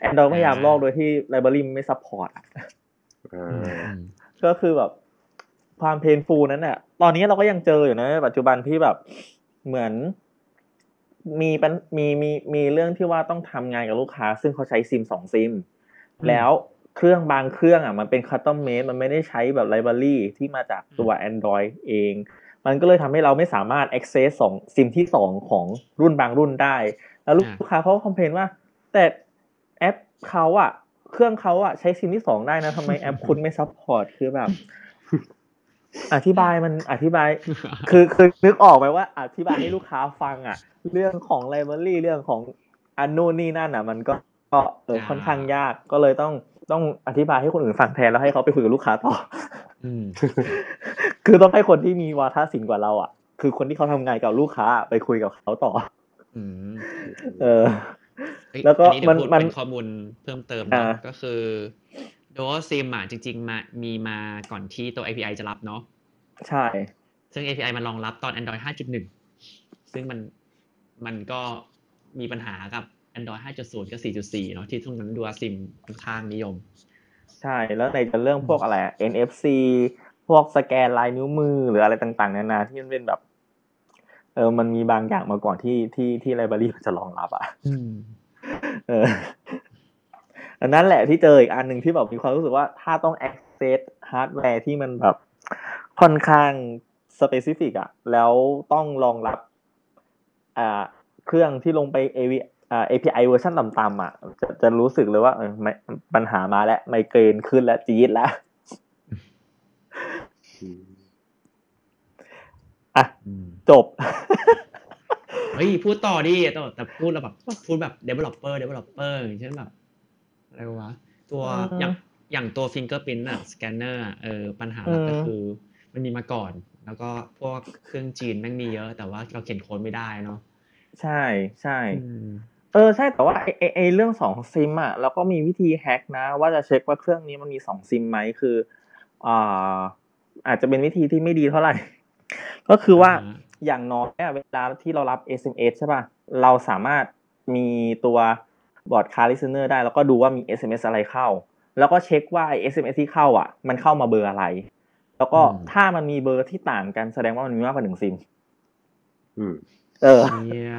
B: Android พยายามลอกโดยที่ library ไม่ support อะ
C: อ่า
B: ก็คือแบบความ painful นั้นน่ะตอนนี้เราก็ยังเจออยู่นะ ปัจจุบันที่แบบเหมือน มีปัญมีมีมีเรื่องที่ว่าต้องทำงานกับลูกค้า ซึ่งเขาใช้ซิมสองซิม แล้วเครื่องบางเครื่องอะมันเป็น custom-made มันไม่ได้ใช้แบบ library ที่มาจากตัว Android เอง มันก็เลยทำให้เราไม่สามารถ access สองซิมที่สองของรุ่นบางรุ่นได้ แล้วลูกค้าเขาก็ complain ว่า แต่แอปเขาอะ เครื่องเขาอะใช้ซิมที่สองได้นะทำไมแอปคุณไม่ support คือแบบ อธิบายมันอธิบาย คือคือนึกออกไหมว่า อธิบายให้ลูกค้าฟังอะ เรื่องของ library เรื่องของอันนู่นนี่นั่นอะ มันก็ก็เออ
A: อ่า
B: ค่อนข้างยากก็เลยต้องต้องอธิบายให้คนอื่นฟังแทนแล้วให้เขาไปคุยกับลูกค้าต่อ
A: อืม
B: คือต้องให้คนที่มีวาทศิลป์กว่าเรา อะ คือคนที่เขาทำงานกับลูกค้า ไปคุยกับเขาต่อ
A: อืม
B: เออ
A: เฮ้ย
B: แล้วก็
A: อันนี้เดี๋ยว
B: มัน
A: พูด
B: มัน
A: เป็นข้อมูลเพิ่มเติม
B: อ่า
A: เนาะก็คือ Dual SIM อะจริง ๆ มามีมาก่อนที่ตัว API จะรับเนาะ
B: ใช่
A: ซึ่ง API มันรองรับตอน Android 5.1 ซึ่งมันมันก็มีปัญหากับ Android 5.0 กับ 4.4 เนาะที่ตรงนั้น Dual SIM ค่อนข้างนิยม
B: ใช่ แล้วไหนจะเรื่องพวกอะไรอะ NFC พวกสแกนลายนิ้วมือหรืออะไรต่าง ๆ นานาที่มันเป็นแบบ เออมันมีบางอย่างมาก่อนที่ที่ที่ library มันจะรองรับอะ
A: อืม
B: เออ อันนั้นแหละที่เจออีกอันหนึ่งที่แบบมีความรู้สึกว่าถ้าต้อง access ฮาร์ดแวร์ที่มันแบบค่อนข้าง specific อะแล้วต้องรองรับอ่าเครื่องที่ลงไป AV อ่า API เวอร์ชันต่ำๆอะจะจะรู้สึกเลยว่าเออไม่ปัญหามาแล้ว ไมเกรนขึ้นแล้วจี๊ดแล้ว
C: อืม
B: อะ
A: อืม
B: จบ
A: เฮ้ยพูดต่อดิแต่แต่พูดแล้วแบบพูดแบบ developer developer อย่างเช่นแบบ อะไรวะ ตัว
B: อืม
A: อย่างอย่างตัว fingerprint อะ scanner อะเออปัญหาหลักก็
B: อืม
A: คือมันมีมาก่อน แล้วก็พวกเครื่องจีนแม่งมีเยอะ แต่ว่าเราเขียนโค้ดไม่ได้เนาะ
B: ใช่ใช่
A: อืม
B: เออใช่แต่ว่าไอไอ้ไอเรื่องสองซิมอะเราก็มีวิธีแฮ็กนะ ว่าจะเช็คว่าเครื่องนี้มันมีสองซิมไหมคืออ่าอาจจะเป็นวิธีที่ไม่ดีเท่าไหร่ ก็คือว่า
A: อ่าฮะ
B: อย่างน้อยอะเวลาที่เรารับ SMS ใช่ป่ะเราสามารถมีตัว broadcast listener ได้แล้วก็ดูว่ามี SMS อะไรเข้า แล้วก็เช็คว่าไอ SMS ที่เข้าอะ มันเข้ามาเบอร์อะไร แล้วก็
A: อืม
B: ถ้ามันมีเบอร์ที่ต่างกันแสดงว่ามันมีมากกว่าหนึ่งซิม
C: อืม
B: เออ
A: เนี่ย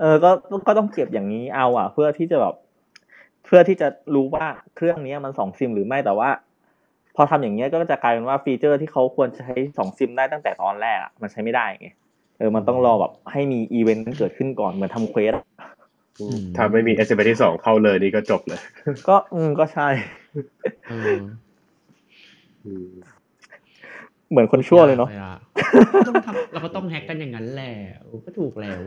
B: เออก็ก็ต้องเก็บอย่างนี้เอาอะ เพื่อที่จะแบบเพื่อที่จะรู้ว่าเครื่องนี้มันสองซิมหรือไม่แต่ว่า พอทำอย่างเงี้ยก็จะกลายเป็นว่าฟีเจอร์ที่เขาควรจะใช้สองซิมได้ตั้งแต่ตอนแรกอะมันใช้ไม่ได้ไงเออมันต้องรอแบบให้มีอีเวนต์เกิดขึ้นก่อนเหมือนทำ quest
C: ถ้าไม่มี s อ s ที่สองเข้าเลยนี่ก็จบเลย
B: ก็อืมก็ใช่
A: เออ
C: อืม
B: เหมือนคนชั่วเลยเนาะ
A: ก็ต้องทำเราก็ต้องแฮกกันอย่างนั้นแหละเออก็ถูกแล้ว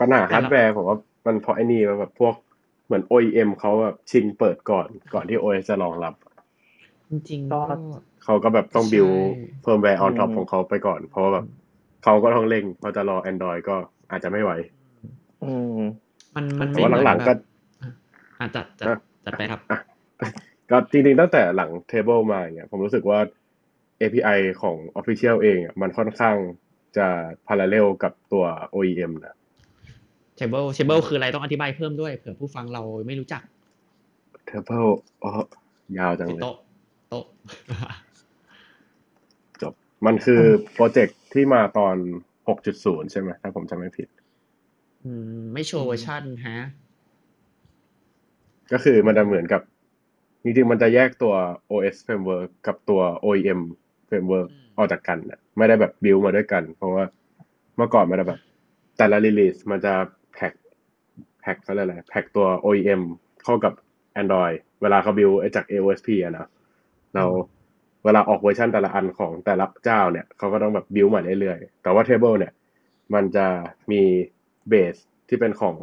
C: ปัญหาฮาร์ดแวร์ผมว่ามันเพราะไอ้นี่มันแบบพวกเหมือน OEM เขาแบบชิงเปิดก่อนก่อนที่ OS จะรองรับ
A: จริงๆ
B: ก็
A: ก็
C: เขาก็แบบต้อง build
A: ใช่
C: เฟิร์มแวร์ on top อื
B: ม
C: ของเขาไปก่อน เพราะว่าแบบเขาก็ต้องเร่งพอจะรอ Android ก็อาจจะไม่ไหว
B: อืม
A: มันมัน
C: แต่ว่าหลังๆก็
A: อะจัดจัด
C: อะ
A: จัดไปครับ
C: อะก็จริงๆตั้งแต่หลัง Table มาอย่างเงี้ยผมรู้สึกว่า API ของ Official เองอะมันค่อนข้างจะ parallel กับตัว OEM นะ
A: table table คืออะไรต้องอธิบายเพิ่มด้วยเผื่อผู้ฟังเราไม่รู้จัก
C: Table อ๋อยาวจังเลย
A: โต๊ะโต๊ะ
C: จบมันคือโปรเจกต์ที่มาตอน 6.0 ใช่ไหมถ้าผมจำไม่ผิด
A: อืม ไม่ชัวร์เวอร์ชันฮะ
C: ก็คือมันจะเหมือนกับ จริงๆ มันจะแยกตัว OS framework กับตัว OEM framework
A: อืม
C: ออกจากกันน่ะไม่ได้แบบ build มาด้วยกัน เพราะว่าเมื่อก่อนมันจะแบบ แต่ละ release มันจะ pack pack เขาเรียกอะไรแพ็กตัว OEM เข้ากับ Android เวลาเขา build ไอ้จาก AOSP อะนะเราเวลาออกเวอร์ชันแต่ละอันของแต่ละเจ้าเนี่ยเขาก็ต้องแบบ build ใหม่เรื่อยๆ แต่ว่า Treble เนี่ย มันจะมี base ที่เป็นของ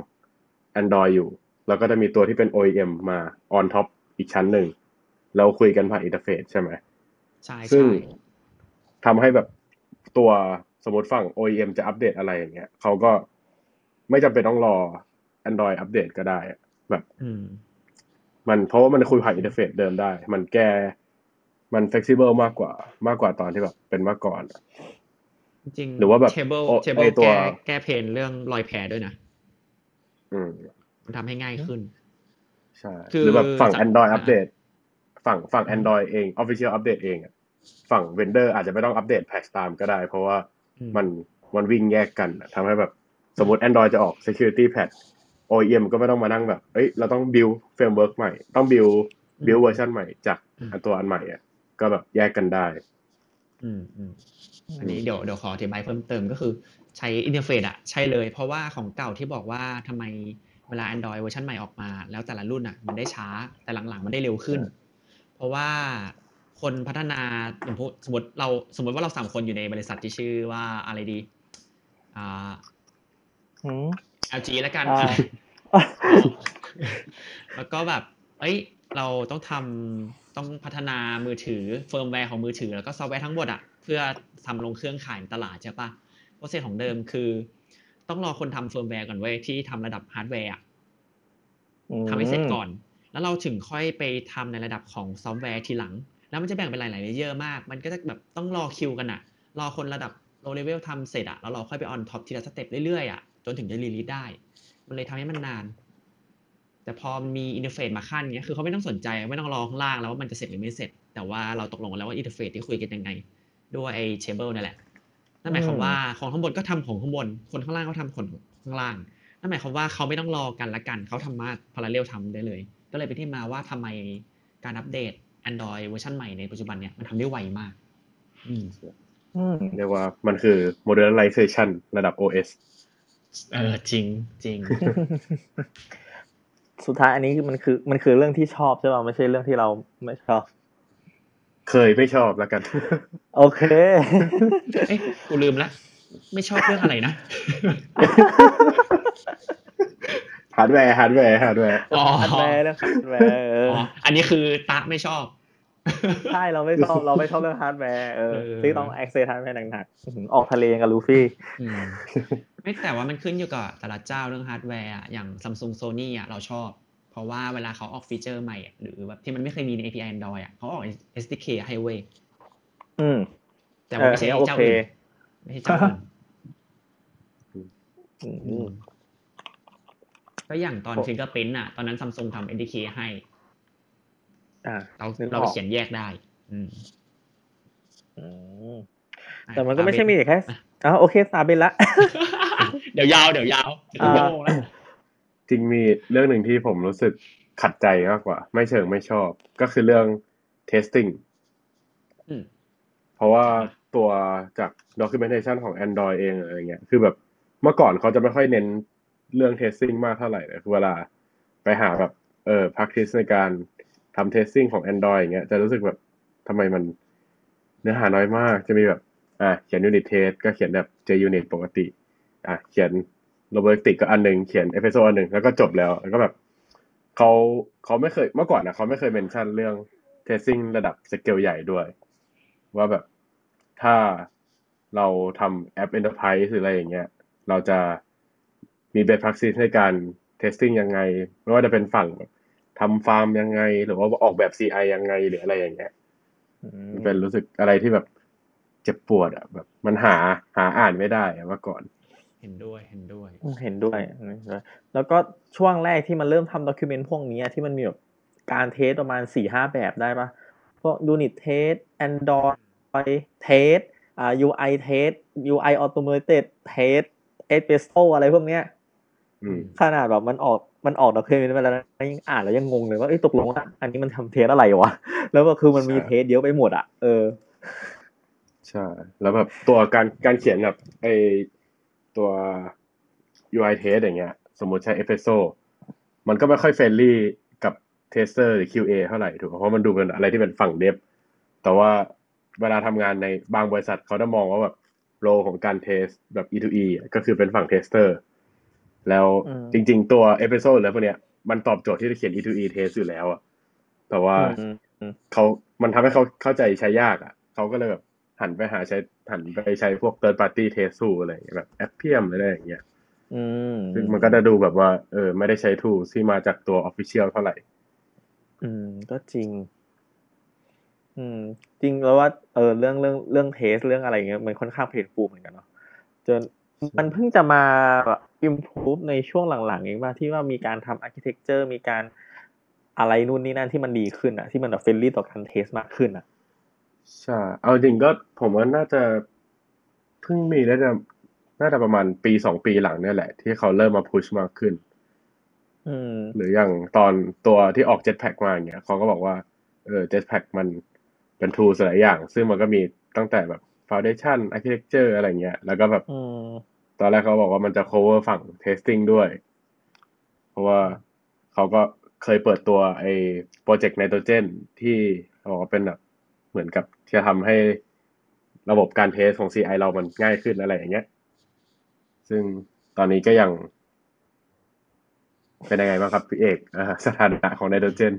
C: Android อยู่ แล้วก็จะมีตัวที่เป็น OEM มา on top อีกชั้นหนึ่ง เราคุยกันผ่าน interface ใช่ไหม
A: ใช่
C: ซึ่ง
A: ใช่
C: ทำให้แบบตัวสมมติฝั่ง OEM จะอัปเดตอะไรอย่างเงี้ยเขาก็ไม่จำเป็นต้องรอ Android อัปเดตก็ได้อะแบบ
A: อืม
C: มันเพราะว่ามันคุยผ่านอินเทอร์เฟซเดิมได้ มันแก้มัน flexible มากกว่ามากกว่าตอนที่แบบเป็นเมื่อก่อนอะ
A: จริงๆ
C: หรือว่าแบบ
A: table
C: โอ
A: table
C: ไอ้ตัว
A: แก้แก้เพนเรื่องรอยแผลด้วยนะ
C: อืม
A: มันทำให้ง่ายขึ้น
C: ใช่
A: คือ
C: หรือแบบฝั่ง
A: จาก
C: Android
A: อ่า
C: อัปเดตฝั่งฝั่ง Android เอง Official อัปเดตเองอะฝั่ง Vendor อาจจะไม่ต้องอัปเดตแพทชตามก็ได้ เพราะว่า
A: อืม
C: มันมันวิ่งแยกกันอะทำให้แบบสมมติ Android จะออก Security Patch OEM ก็ไม่ต้องมานั่งแบบ เอ้ย เราต้อง build framework ใหม่ ต้อง build build เวอร์ชันใหม่จาก
A: อืม
C: อันตัวอันใหม่อะก็แบบแยกกันได้
A: อืมอืม อันนี้เดี๋ยวเดี๋ยวขออธิบายเพิ่มเติมก็คือใช้ interface อะใช่เลย เพราะว่าของเก่าที่บอกว่าทำไมเวลา Android เวอร์ชันใหม่ออกมา แล้วแต่ละรุ่นอะมันได้ช้าแต่หลังๆ มันได้เร็วขึ้น เพราะว่าคนพัฒนาอย่างพวกสมมติเราสมมติว่าเราสามคนอยู่ในบริษัทที่ชื่อว่าอะไรดีอ่า
B: อืม
A: LG แล้วกัน
B: อ่า
A: แล้วก็แบบ เอ้ย เราต้องทำต้องพัฒนามือถือเฟิร์มแวร์ของมือถือ แล้วก็ซอฟต์แวร์ทั้งหมดอะเพื่อทำลงเครื่องขายในตลาดใช่ปะ process ของเดิมคือ ต้องรอคนทำเฟิร์มแวร์ก่อนเว้ยที่ทำระดับฮาร์ดแวร์ทำให้เสร็จก่อน แล้วเราถึงค่อยไปทำในระดับของซอฟต์แวร์ทีหลัง แล้วมันจะแบ่งเป็นหลายๆ layer มาก มันก็จะแบบต้องรอคิวกันอะรอคนระดับ low level ทำเสร็จอะแล้วเราค่อยไป on top ทีละ step เรื่อยๆอะจนถึงจะ release ได้ มันเลยทำให้มันนาน แต่พอมันมี interface มาคั่นเงี้ยคือเขาไม่ต้องสนใจไม่ต้องรอข้างล่างแล้วว่ามันจะเสร็จหรือไม่เสร็จ แต่ว่าเราตกลงกันแล้วว่า interface ที่คุยกันยังไง ด้วยไอ้ Treble นั่นแหละนั่นหมายความว่าของข้างบนก็ทำของข้างบน คนข้างล่างก็ทำของข้างล่างนั่นหมายความว่าเขาไม่ต้องรอกันละกันเขาทำมา parallel ทำได้เลย ก็เลยเป็นที่มาว่าทำไมการอัปเดต Android เวอร์ชันใหม่ในปัจจุบันเนี่ยมันทำได้ไวมากอืม
B: อืม
C: เรียกว่ามันคือ modernization ระดับ OS
A: เออจริงจริง
B: สุดท้ายอันนี้คือมันคือมันคือเรื่องที่ชอบใช่ป่ะไม่ใช่เรื่องที่เราไม่ชอบ
C: เคยไม่ชอบแล้วกัน
B: โอเค
A: เอ๊ะกูลืมละไม่ชอบเรื่องอะไรนะ
C: ฮาร์ดแวร์ฮาร์ดแวร์ฮาร์ดแวร์
A: อ๋อ
B: ฮาร์ดแวร์เรื่องฮาร์ดแวร์เออ
A: อ๋ออันนี้คือตาไม่ชอบ
B: ใช่เราไม่ชอบเราไม่ชอบเรื่องฮาร์ดแวร์เออ
A: เออ
B: ที่ต้อง access ฮาร์ดแวร์หนักๆอื้อหือออกทะเลกับลูฟี่
A: อืมไม่แต่ว่ามันขึ้นอยู่กับแต่ละเจ้าเรื่องฮาร์ดแวร์อะอย่าง Samsung Sony อะเราชอบ เพราะว่าเวลาเขาออกฟีเจอร์ใหม่อะหรือแบบที่มันไม่เคยมีใน API Android อะเขาออก SDK ให้เว้ย
B: อืม
A: แต่ว่าไม่ใช่
B: เออ
A: เจ้า
B: โอเค
A: อื่นไม่ใช่เจ้าอื่น
B: อืม
A: อืมก็อย่างตอน
B: โอ้
A: Fingerprint อะ ตอนนั้น Samsung ทำ SDK ให้
B: อ่า
A: เรา
B: นึกออก
A: เราไปเขียนแยกได้ อืม
B: อืม
A: อะ
B: แต่มันก็ไม่ใช่
A: ตา
B: มี
A: เบ
B: แต่แค่อ๋อโอเคสาเบนละ
A: เดี๋ยวยาวเดี๋ยวยาวเดี๋ยว
B: อ่า
A: โยงแล้ว
C: จริงมีเรื่องหนึ่งที่ผมรู้สึกขัดใจมากกว่า ไม่เชิงไม่ชอบ ก็คือเรื่อง testing
A: อืม
C: เพราะว่าตัวจาก documentation ของ Android เองอะไรเงี้ย คือแบบเมื่อก่อนเขาจะไม่ค่อยเน้นเรื่อง testing มากเท่าไหร่เลยคือเวลาไปหาแบบเออ practice ในการ ทำ testing ของ Android อย่างเงี้ยจะรู้สึกแบบทำไมมันเนื้อหาน้อยมากจะมีแบบอ่าเขียน unit test ก็เขียนแบบ JUnit ปกติอะเขียนRobolectric ก็อันหนึ่งเขียน Espresso อันหนึ่งแล้วก็จบแล้วแล้วก็แบบเขาเขาไม่เคยเมื่อก่อนนะเขาไม่เคย mention เรื่อง testing ระดับสเกลใหญ่ด้วย ว่าแบบถ้าเราทำแอป Enterprise หรืออะไรอย่างเงี้ย เราจะมี best practice ในการ testing ยังไง ไม่ว่าจะเป็นฝั่งแบบ ทำฟาร์มยังไง หรือว่าออกแบบ CI ยังไงหรืออะไรอย่างเงี้ย
B: อืม
C: มันเป็นรู้สึกอะไรที่แบบเจ็บปวดอะแบบ มันหาหาอ่านไม่ได้อะเมื่อก่อน
A: เห็นด้วยเห็นด้วย
B: เห็นด้วยเห็นด้วย แล้วก็ช่วงแรกที่มันเริ่มทำด็อกิเมนต์พวกนี้อะที่มันมีแบบการเทสประมาณสี่ห้าแบบได้ปะพวก unit test android test อ่า UI test UI automated test espresso อะไรพวกเนี้ย
C: อืม
B: ขนาดแบบมันออก มันออกด็อกิเมนต์มาแล้วนะยังอ่านแล้วยังงงเลยว่าเอ้ยตกลงว่าอันนี้มันทำเทสอะไรวะ แล้วก็คือมันมี
C: ใช้
B: test เยอะไปหมดอะ เออ
C: ใช่ แล้วแบบตัวการการเขียนแบบไอตัว UI test อย่างเงี้ย สมมติใช้ Espresso มันก็ไม่ค่อย friendly กับ tester หรือ QA เท่าไหร่ถูกไหมเพราะมันดูเป็นอะไรที่เป็นฝั่ง dev แต่ว่าเวลาทำงานในบางบริษัทเขาจะมองว่าแบบ role ของการ test แบบ E2E อะก็คือเป็นฝั่ง tester แล้ว
B: อืม
C: จริง ๆ ตัว Espresso หรืออะไรพวกเนี้ยมันตอบโจทย์ที่จะเขียน E2E test อยู่แล้วอะแต่ว่า
B: อืมอืม
C: เขามันทำให้เขาเข้าใจใช้ยากอะเขาก็เลยแบบหันไปหาใช้หันไปใช้พวก third party test tool อะไรอย่างเงี้ยแบบ Appium อะไรอย่างเงี้ย
B: อืม
C: ซึ่งมันก็จะดูแบบว่าเออไม่ได้ใช้ tool ที่มาจากตัว official เท่าไหร่
B: อืม ก็จริง อืม จริงแล้วว่า เออเรื่องเรื่องเรื่องเทสเรื่องอะไรเงี้ยมันค่อนข้างเพนฟูเหมือนกันเนาะจน มันเพิ่งจะมาแบบ improve ในช่วงหลังๆเองว่าที่ว่ามีการทำ architecture มีการอะไรนู่นนี่นั่นที่มันดีขึ้นอะที่มันแบบ friend ly ต่อการ test มากขึ้นอะ
C: ใช่เอาจริงก็ผมว่าน่าจะเพิ่งมีน่าจะน่าจะประมาณปีสองปีหลังเนี่ยแหละ ที่เขาเริ่มมา push มากขึ้น
B: อืม
C: หรืออย่างตอนตัวที่ออก Jetpack มาอย่างเงี้ยเขาก็บอกว่าเออ Jetpack มันเป็น tool หลายอย่าง ซึ่งมันก็มีตั้งแต่แบบ foundation architecture อะไรเงี้ย แล้วก็แบบ
B: อืม
C: ตอนแรกเขาบอกว่ามันจะ cover ฝั่ง testing ด้วย เพราะว่าเขาก็เคยเปิดตัวไอ้โปรเจกต์ไนโตรเจนที่เขาบอกว่าเป็นแบบเหมือนกับที่จะทำให้ระบบการเทสของ CI เรามันง่ายขึ้นอะไรอย่างเงี้ย ซึ่งตอนนี้ก็ยังเป็นยังไงบ้างครับพี่เอกอ่าสถานะของไนโตรเจน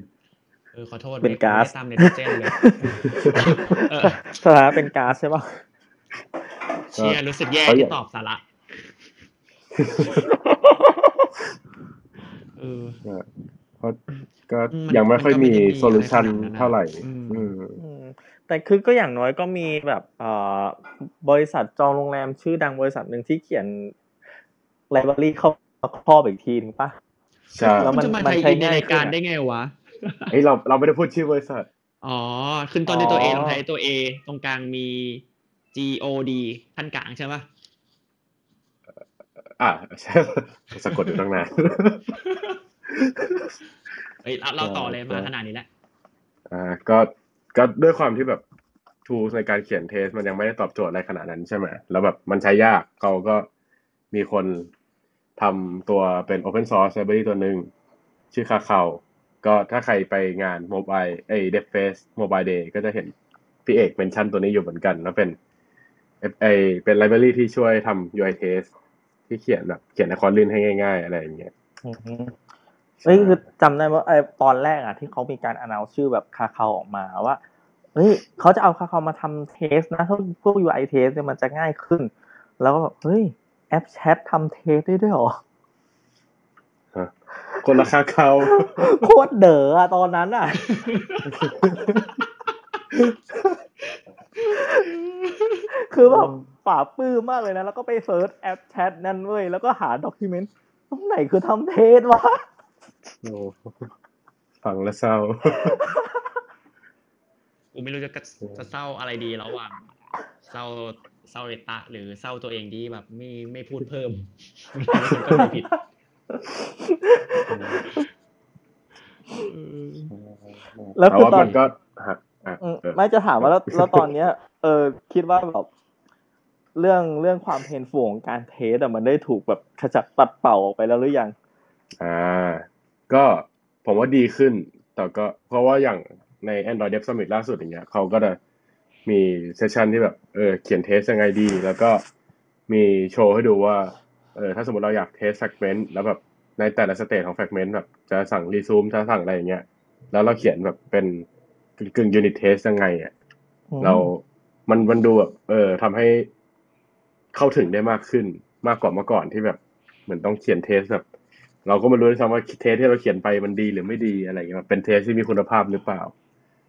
A: เออขอโทษ
B: เป็นก๊าซ
A: ไม่ได้ตามในดิเจนเลยเออ
B: สถานะเป็นก๊าซใช่ป่ะ
A: เชียร์รู้สึกแย่
C: เขาอ
A: ที่
C: ยาก
A: ตอบสาระเออ
C: เพราะก็
A: อืมมัน
C: ยังไม่ค่อยมี
A: มันก็ไม่ได้มี
C: โซลูชัน
A: อะไรขนาดนั้นนะ
C: เท่าไหร่
A: อืม
C: อืม
B: อืมแต่คือก็อย่างน้อยก็มีแบบเอ่อบริษัทจองโรงแรมชื่อดังบริษัทหนึ่งที่เขียนไลบรารีเข้ามาครอบอีกทีนึงปะ
C: ใช่
B: แล้ว
A: มันจะมา
B: มัน
A: ไทย
B: ใช้
A: อินใน
B: ง่าย
A: รายการ
B: ขึ้นอะ
A: ได้ไงวะ
C: เฮ้ยเราเราไม่ได้พูดชื่อบริษัท
A: อ๋อ ขึ้นต้นด้วยตัว A
B: อ๋อ
A: ลงท้ายด้วยตัว A ตรงกลางมี G O D ขั้นกลางใช่ปะ
C: อ่าใช่สะกดอยู่ตั้งนาน
A: เฮ้ยเราเราต่อเลย
C: ใช่
A: มาขนาดนี้แล้ว
C: อ่าก็ก็ด้วยความที่แบบ tools ในการเขียนเทส มันยังไม่ได้ตอบโจทย์อะไรขนาดนั้นใช่ไหมแล้วแบบมันใช้ยากเขาก็มีคนทำตัวเป็น open source library ตัวหนึ่งชื่อคาเขา ก็ถ้าใครไปงาน mobile เอ้ dev face mobile day ก็จะเห็นพี่เอกเมนชั่นตัวนี้อยู่เหมือนกันแล้วเป็นไอเป็น library ที่ช่วยทำ UI test ที่เขียนแบบเขียนในคอนลินให้ง่าย ๆ อะไรอย่างเงี้ย
B: อืมเอ้ยคือจำได้ว่าไอ้ตอนแรกอะที่เขามีการ announce ชื่อแบบคาคาออกมาว่าเฮ้ยเขาจะเอาคาคามาทำเทสนะถ้าพวก UI เทสเนี่ยมันจะง่ายขึ้น แล้วก็แบบเฮ้ยแอปแชททำเทสได้ด้วยเหรอ
C: คนละคาเขา
B: โคตรเด๋ออะตอนนั้นอะคือแบบป่าบปลื้มมากเลยนะ แล้วก็ไปเซิร์ชแอปแชทนั่นเว้ย แล้วก็หาด็อกิเมนต์ตรงไหนคือทำเทสวะ
C: โอ้ฟังแล้วเศร้า
A: กูไม่รู้จะกระจะเศร้าอะไรดีระหว่างเศร้าเศร้าเอตะ หรือเศร้าตัวเองที่แบบไม่ไม่พูดเพิ่มมันก็ไม่ผิดเออ
B: แล้วคือ
C: ต่า
B: ตอน
C: มันก็ฮะอะ
B: อืม
C: เออ
B: ไม่จะถามว่าแล้วแล้วตอนเนี้ย เออคิดว่าแบบเรื่องเรื่องความเพนฟูของการเทสอะมันได้ถูกแบบขจัดปัดเป่าออกไปแล้วหรือยัง
C: อ่า ก็ผมว่าดีขึ้น แต่ก็เพราะว่าอย่างใน Android Dev Summit ล่าสุดอย่างเงี้ยเขาก็จะมี session ที่แบบเออเขียน test ยังไงดี แล้วก็มีโชว์ให้ดูว่า เออถ้าสมมติเราอยาก test Fragment แล้วแบบในแต่ละ state ของ Fragment แบบจะสั่งรีซูมจะสั่งอะไรอย่างเงี้ยแล้วเราเขียนแบบเป็นกึ่ง unit test ยังไงอะ
B: อืม
C: เรามันมันดูแบบเออทำให้เข้าถึงได้มากขึ้นมากกว่าเมื่อก่อนที่แบบเหมือนต้องเขียน test แบบ เราก็ไม่รู้ด้วยซ้ำว่า test ที่เราเขียนไปมันดีหรือไม่ดีอะไรอย่างเงี้ยแบบเป็น test ที่มีคุณภาพหรือเปล่า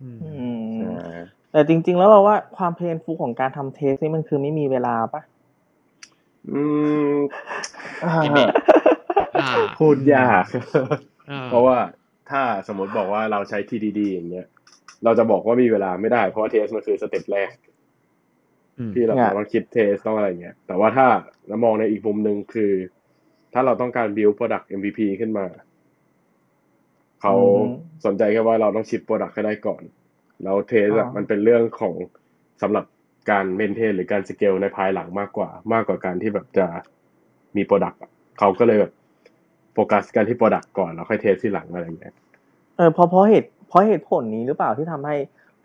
A: อืม
B: อืม
C: อ่า
B: แต่จริง ๆ แล้วเราว่าความ painful ของการทำ test นี่มันคือไม่มีเวลาปะ
C: อืมอ่า
A: เห็นไหมอ่า
C: พูดยาก
A: อ่
C: เพราะว่าถ้าสมมติบอกว่าเราใช้ TDD อย่างเงี้ย เราจะบอกว่ามีเวลาไม่ได้ เพราะว่า test มันคือสเต็ปแรก
A: อืม
C: ที่เราต้องคิด test ต้องอะไรเงี้ย แต่ว่าถ้าเรามองในอีกมุมหนึ่งคือ ถ้าเราต้องการ build product MVP ขึ้นมา เขาสนใจแค่ว่าเราต้องชิป product ให้ได้ก่อน แล้ว test อะมันเป็นเรื่องของสำหรับ การ maintain หรือการสเกลในภายหลังมากกว่า มากกว่าการที่แบบจะมี product อะเขาก็เลยแบบโฟกัสกันที่ product ก่อนแล้วค่อย test ทีหลังอะไรอย่างเงี้ย
B: เออเพราะเพราะเหตุเพราะเหตุผลนี้หรือเปล่าที่ทำให้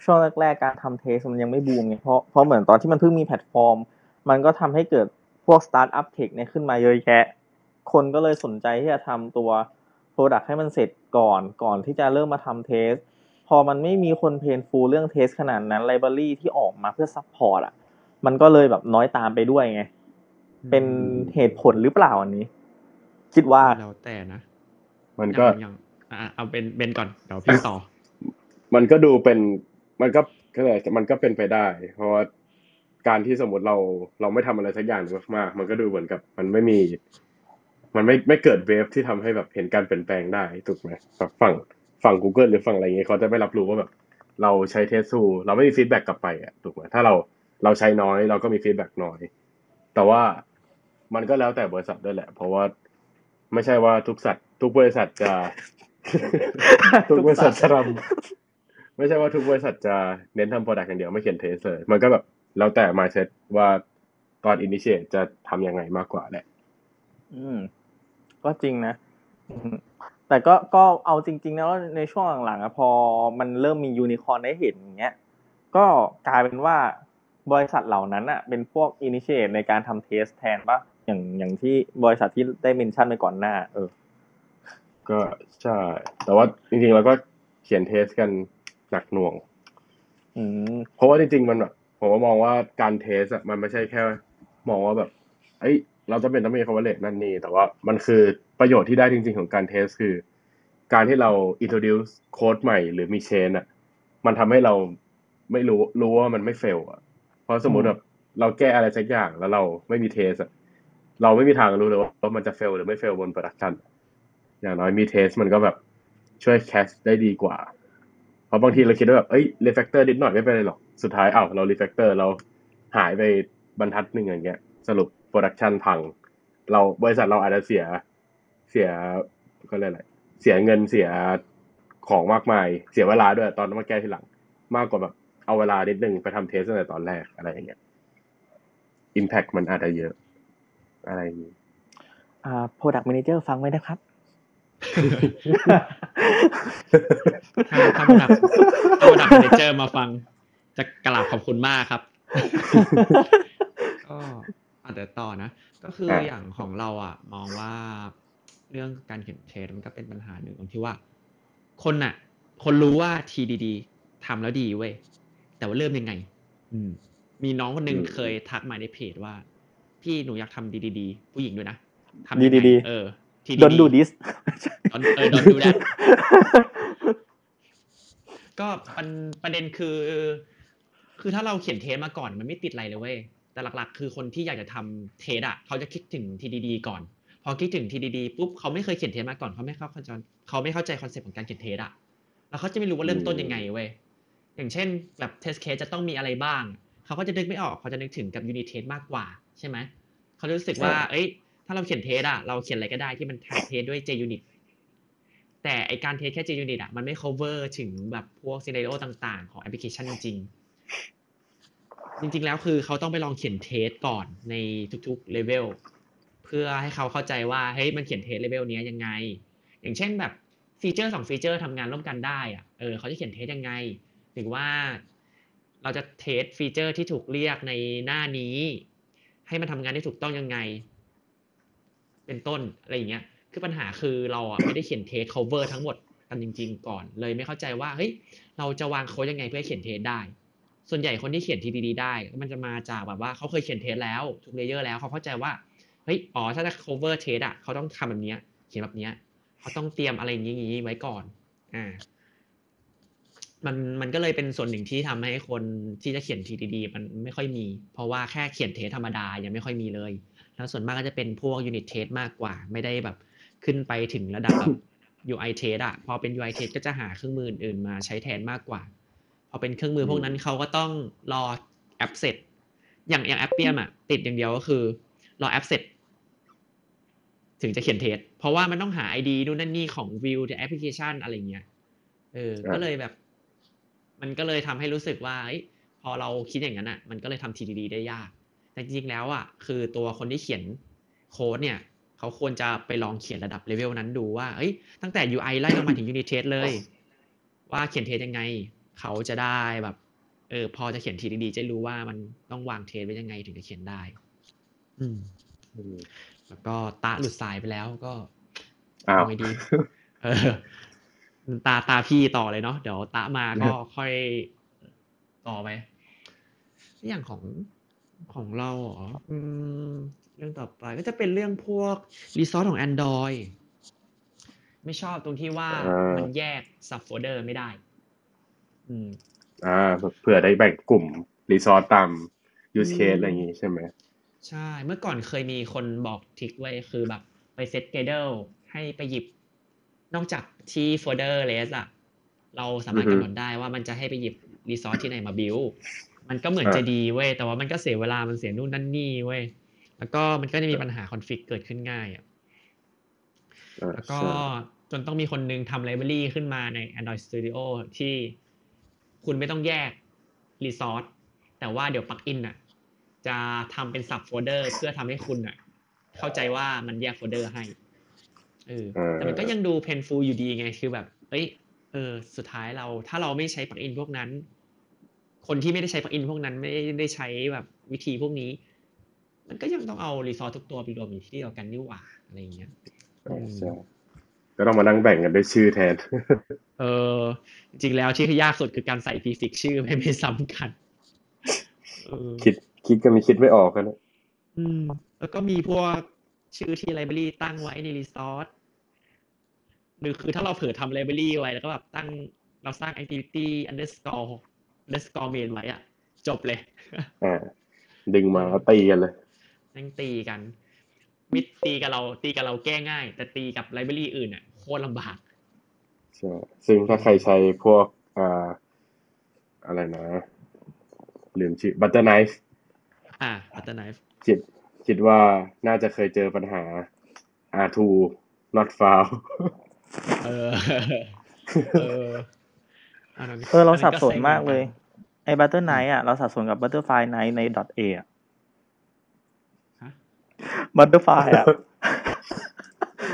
B: ช่วงแรกๆการทำ test มันยังไม่บูมไงเพราะเพราะเหมือนตอนที่มันเพิ่งมีแพลตฟอร์ม มันก็ทำให้เกิดพวกสตาร์ทอัพ tech เนี่ยขึ้นมาเยอะแยะ คนก็เลยสนใจที่จะทำตัว product ให้มันเสร็จก่อนก่อนที่จะเริ่มมาทำ test พอมันไม่มีคน painful เรื่อง test ขนาดนั้น library ที่ออกมาเพื่อ support อะ มันก็เลยแบบน้อยตามไปด้วยไง เป็นเหตุผลหรือเปล่าอันนี้ คิดว่า
A: แล้วแต่นะ
C: มันก็
A: อย่างอย่างอะเอาเป็นเบนก่อนเดี๋ยวพี่ต่อ
C: มันก็ดูเป็นมันก็ก็เลยมันก็เป็นไปได้ เพราะว่าการที่สมมติเราเราไม่ทำอะไรสักอย่างหนึ่งมากๆมันก็ดูเหมือนกับ มันไม่มี มันไม่ไม่เกิด wave ที่ทำให้แบบเห็นการเปลี่ยนแปลงได้ถูกไหมแบบฝั่ง ฝั่ง Google หรือฝั่งอะไรเงี้ยเขาจะไม่รับรู้ว่าแบบ เราใช้ test ซึ่งเราไม่มี feedback กลับไปอะถูกไหมถ้าเราเราใช้น้อยเราก็มี feedback น้อย แต่ว่ามันก็แล้วแต่บริษัทด้วยแหละ เพราะว่าไม่ใช่ว่าทุกสัตว์ทุกบริษัทจะ ทุกบริษัทจะทำไม่ใช่ว่าทุกบริษัทจะเน้นทำ product อย่างเดียวไม่เขียน test เลย มันก็แบบแล้วแต่ mindset ว่าตอน initiate จะทำยังไงมากกว่าแหละ
B: อืม ก็จริงนะอืม แต่ก็ก็เอาจริงๆนะว่าในช่วงหลังๆอะพอมันเริ่มมียูนิคอร์นได้เห็นอย่างเงี้ยก็กลายเป็นว่าบริษัทเหล่านั้นอะเป็นพวก initiate ในการทำ test แทนปะอย่างอย่างที่บริษัทที่ได้ mention ไปก่อนหน้า เออ
C: ก็ใช่ แต่ว่าจริงๆเราก็เขียน test กันหนักหน่วง
B: อืม
C: เพราะว่าจริงๆมันแบบผมว่ามองว่าการ test อะมันไม่ใช่แค่ มองว่าแบบ เอ้ย เราจะเป็นต้องมี coverage นั่นนี่ แต่ว่ามันคือประโยชน์ที่ได้จริง ๆ ของการ test คือ การที่เรา introduce โค้ดใหม่หรือมี change อะ มันทำให้เราไม่รู้รู้ว่ามันไม่ fail อะเพราะสมมติแบบเราแก้อะไรสักอย่างแล้วเราไม่มี test อะเราไม่มีทางรู้เลยว่ามันจะ fail หรือไม่ fail บน production อย่างน้อยมี test มันก็แบบช่วย catch ได้ดีกว่า เพราะบางทีเราคิดว่าแบบเอ้ย refactor นิดหน่อยไม่เป็นไรหรอก สุดท้ายอ้าวเรา refactor เราหายไปบรรทัดหนึ่งอย่างเงี้ย สรุป production พัง เราบริษัทเราอาจจะเสียเสียก็เรียกอะไรเสียเงินเสียของมากมาย เสียเวลาด้วยตอนมาแก้ทีหลัง มากกว่าแบบเอาเวลานิดนึงไปทำ test ตั้งแต่ตอนแรกอะไรอย่างเงี้ย impact มันอาจจะเยอะ อะไรอย่างงี้
B: อ่า product manager ฟังไว้นะครับ
A: ถ้าถ้าระดับถ้าระดับ manager มาฟัง จะกราบขอบคุณมากครับก็ อาจจะต่อนะ ก็คือ
C: อะ
A: อย่างของเราอะ มองว่าเรื่องการเขียนเทสมันก็เป็นปัญหาหนึ่งตรงที่ว่า คนน่ะ คนรู้ว่า TDD ทำแล้วดีเว้ยแต่ว่าเริ่มยังไง อืม มีน้องคนหนึ่ง
C: อืม
A: เคยทักมาในเพจว่า พี่หนูอยากทำ DDD ผู้หญิงด้วยนะทำยังไง
B: DDD
A: เออ TDD
B: don't do this
A: Don't- เออ don't do that ก็ประประเด็นคือ คือถ้าเราเขียน test มาก่อนมันไม่ติดอะไรเลยเว้ย แต่หลักๆ คือคนที่อยากจะทำ test อะเขาจะคิดถึง TDD ก่อน พอคิดถึง TDD ปุ๊บเขาไม่เคยเขียน test มาก่อนเขาไม่เข้าใจเขาไม่เข้าใจ concept ของการเขียน test อะแล้วเขาจะไม่รู้ว่าเริ่มต้นยังไงเว้ยอย่างเช่นแบบ test case จะต้องมีอะไรบ้างเขาก็จะนึกไม่ออกเขาจะนึกถึงกับ unit test มากกว่าใช่ไหมเขารู้สึกว่า เอ้ย ถ้าเราเขียน test อะเราเขียนอะไรก็ได้ที่มัน test ด้วย JUnit แต่ไอการ test แค่ JUnit อะมันไม่ cover ถึงแบบพวก scenario ต่าง ๆ ของแอปพลิเคชันจริงๆ จริง ๆ แล้วคือเขาต้องไปลองเขียน test ก่อนในทุกๆ level เพื่อให้เขาเข้าใจว่าเฮ้ยมันเขียน test level นี้ยังไง อย่างเช่นแบบ feature สอง feature ทำงานร่วมกันได้อะเออเขาจะเขียน test ยังไง หรือว่าเราจะ test feature ที่ถูกเรียกในหน้านี้ ให้มันทำงานได้ถูกต้องยังไง เป็นต้นอะไรอย่างเงี้ยคือปัญหาคือเราอะไม่ได้เขียนเทส cover ทั้งหมดกันจริง ๆ ก่อน เลยไม่เข้าใจว่าเฮ้ยเราจะวางโค้ดยังไงเพื่อเขียน test ได้ ส่วนใหญ่คนที่เขียน TDD ได้ มันจะมาจากแบบว่าเขาเคยเขียน test แล้วทุก layer แล้วเขาเข้าใจว่าเฮ้ยอ๋อถ้าจะ cover เทสอะเขาต้องทำแบบนี้เขียนแบบนี้เขาต้องเตรียมอะไรอย่างงี้ไว้ก่อนอ่ามันมันก็เลยเป็นส่วนหนึ่งที่ทำให้คนที่จะเขียน TDD มันไม่ค่อยมี เพราะว่าแค่เขียน test ธรรมดายังไม่ค่อยมีเลย แล้วส่วนมากก็จะเป็นพวก unit test มากกว่า ไม่ได้แบบขึ้นไปถึงระดับแบบ UI test อะพอเป็น UI test ก็จะหาเครื่องมืออื่นมาใช้แทนมากกว่า อเป็นเครื่องมือพวกนั้นเขาก็ต้องรอแอปเสร็จ อย่างอย่าง Appium อะติดอย่างเดียวก็คือ รอแอปเสร็จ ถึงจะเขียน test เพราะว่ามันต้องหา ID นู่นนั่นนี่ของ view ในแอปพลิเคชันอะไรเงี้ยเออ
C: ครับ
A: ก็เลยแบบ มันก็เลยทำให้รู้สึกว่าเอ้ยพอเราคิดอย่างนั้นอะมันก็เลยทำ TDD ได้ยาก แต่จริงๆแล้วอะคือตัวคนที่เขียนโค้ดเนี่ยเขาควรจะไปลองเขียนระดับเลเวลนั้นดูว่าเอ้ยตั้งแต่ UI ไล่ลงมาถึง unit test เลย ว่าเขียน test ยังไง เขาจะได้แบบเออพอจะเขียน TDD จะรู้ว่ามันต้องวาง test ไว้ยังไงถึงจะเขียนได้ อืม
C: อืม
A: แล้วก็ตาหลุดสายไปแล้วก็
C: อ้าว
A: เไงดีเออตาตาพี่ต่อเลยเนาะเดี๋ยวตามาก็ค่อยต่อไปอย่างของของเราเหรออืมเรื่องต่อไปก็จะเป็นเรื่องพวกรีซอสของ Android ไม่ชอบตรงที่ว่า
C: อ่ามั
A: มันแยก sub folder ไม่ได้อืม
C: อ่าเผื่อได้แบ่งกลุ่มรีซอสตาม use case อะไรอย่างงี้ใช่ไหม
A: ใช่ เมื่อก่อนเคยมีคนบอกทริคไว้คือแบบไป set Gradle ให้ไปหยิบ นอกจากที่โฟลเดอร์ res อะเราสามารถ
C: อือฮึ
A: กำหนดได้ว่ามันจะให้ไปหยิบ resource ที่ไหนมา build มันก็เหมือน
C: อ่า
A: จะดีเว้ยแต่ว่ามันก็เสียเวลามันเสียนู่นนั่นนี่เว้ยแล้วก็มันก็จะมีปัญหา config เกิดขึ้นง่ายอะ
C: อ่า
A: แล้วก็
C: ใช่
A: จนต้องมีคนนึงทำ library ขึ้นมาใน Android Studio ที่ คุณไม่ต้องแยก resource แต่ว่าเดี๋ยว plugin อะ จะทำเป็น sub folder เพื่อทำให้คุณอะ เข้าใจว่ามันแยกโฟลเดอร์ให้เออ
C: เออ
A: แต่มันก็ยังดู painful อยู่ดีไงคือแบบ เอ้ยเออ สุดท้ายเราถ้าเราไม่ใช้ plugin พวกนั้น คนที่ไม่ได้ใช้ plugin พวกนั้นไม่ได้ใช้แบบวิธีพวกนี้ มันก็ยังต้องเอา resource ทุกตัวไปรวมอยู่ที่เดียวกันนี่หว่าอะไรอย่างเงี้ย
C: อ่าใช่ ก็ต้องมานั่งแบ่งกันด้วยชื่อแทน
A: เออ จริงๆแล้วที่ยากสุดคือการใส่พ r ฟิกชื่อไม่ไม่ซ้ำกันเออ
C: คิดคิดก็มีคิดไม่ออกกันนะ
A: อืม แล้วก็มีพวกชื่อที่ไลบรารีตั้งไว้ในรีซอสหรือคือถ้าเราเผลอทำไลบรารีไว้แล้วก็แบบตั้งเราสร้าง activity underscore underscore main ไว้อะจบเลย
C: อ่า ดึงมาแล้วตีกันเลย
A: นั่งตีกัน มิดตีกับเราตีกับเราแก้ง่าย แต่ตีกับไลบรารีอื่นอะโคตรลำบาก
C: ใช่ซึ่งถ้าใครใช้พวกอ่าอะไรนะลืมชื่อ Butter Knife
A: อะ butter knife
C: คิดคิดว่าน่าจะเคยเจอปัญหา R2 not found
A: เออ เอออันนั้น
B: เออเรา
A: นนั้น
B: สับสน
A: ซ็ง
B: มากเลย
A: หอน
B: ไอ้ Butter Knight อะ เราสับสนกับ Butterfly Knight ใน .a อะ
A: ฮะ
B: Butterfly อะ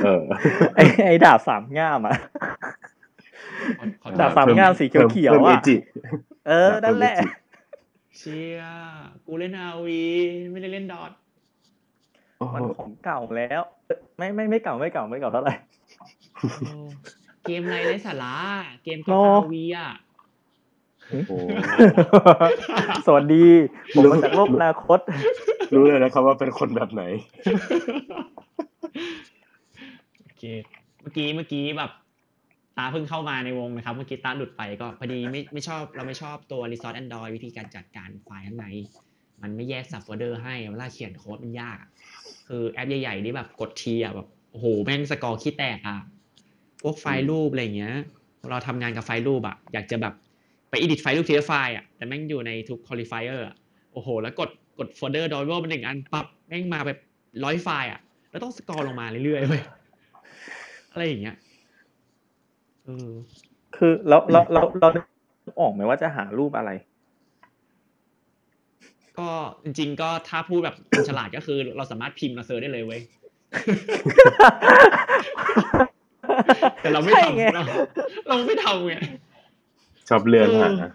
C: เออ
B: ไอ้ไอ้ดาบสามง่ามอะ
A: ขอขอ
B: ดาบ
A: โทษ
B: สามง่ามสีเขียวๆ
C: พิ่ม
B: อะ
C: เอจิ
B: เออ นั่นแหละ
C: เพิ่ม
A: เชียกูเล่นอาวีไม่ได้เล่นดอท
C: โอ้โห
B: มันของเก่าแล้ว ไม่ไม่ไม่เก่าไม่เก่าไม่เก่าเท่าไหร่
A: เกมอะไรไร้สาระเกมกับ
B: โอ้
A: อาวีอะ
C: โอ้โห
B: สวัสดี ผมมาจากโลกอนาคต
C: รู้เลยนะครับว่าเป็นคนแบบไหน
A: โอเค เมื่อกี้เมื่อกี้แบบตาเพิ่งเข้ามาในวงนะครับ เมื่อกี้ตาหลุดไปก็พอดีไม่ไม่ชอบเราไม่ชอบตัว Resource Android วิธีการจัดการไฟล์ข้างใน มันไม่แยก sub folder ให้เวลาเขียนโค้ดมันยากอะคือแอปใหญ่ๆนี่แบบกดทีอะแบบโอ้โหแม่งสกอร์ขี้แตกอะ พวกไฟล์รูปอะไรอย่างเงี้ย เราทำงานกับไฟล์รูปอะ อยากจะแบบ ไป edit ไฟล์รูปทีละไฟล์อะแต่แม่งอยู่ในทุก qualifier อะโอ้โห แล้วกดกดโฟลเดอร์ download มันหนึ่งอันปั๊บแม่งมาแบบร้อยไฟล์อะ แล้วต้อง scroll ลงมาเรื่อยๆเว้ยอะไรอย่างเงี้ยเออ
B: คือเราเราเราเรานึกออกไหมว่าจะหารูปอะไร
A: ก็จริง ๆ ก็ถ้าพูดแบบคนฉลาดก็คือ เราสามารถพิมพ์มา search ได้เลยเว้ยแต่เราไม่
B: ใช่ไง
A: ทำเราเราไม่ทำไง
C: ชอบเลื่อนหา
A: เออนะ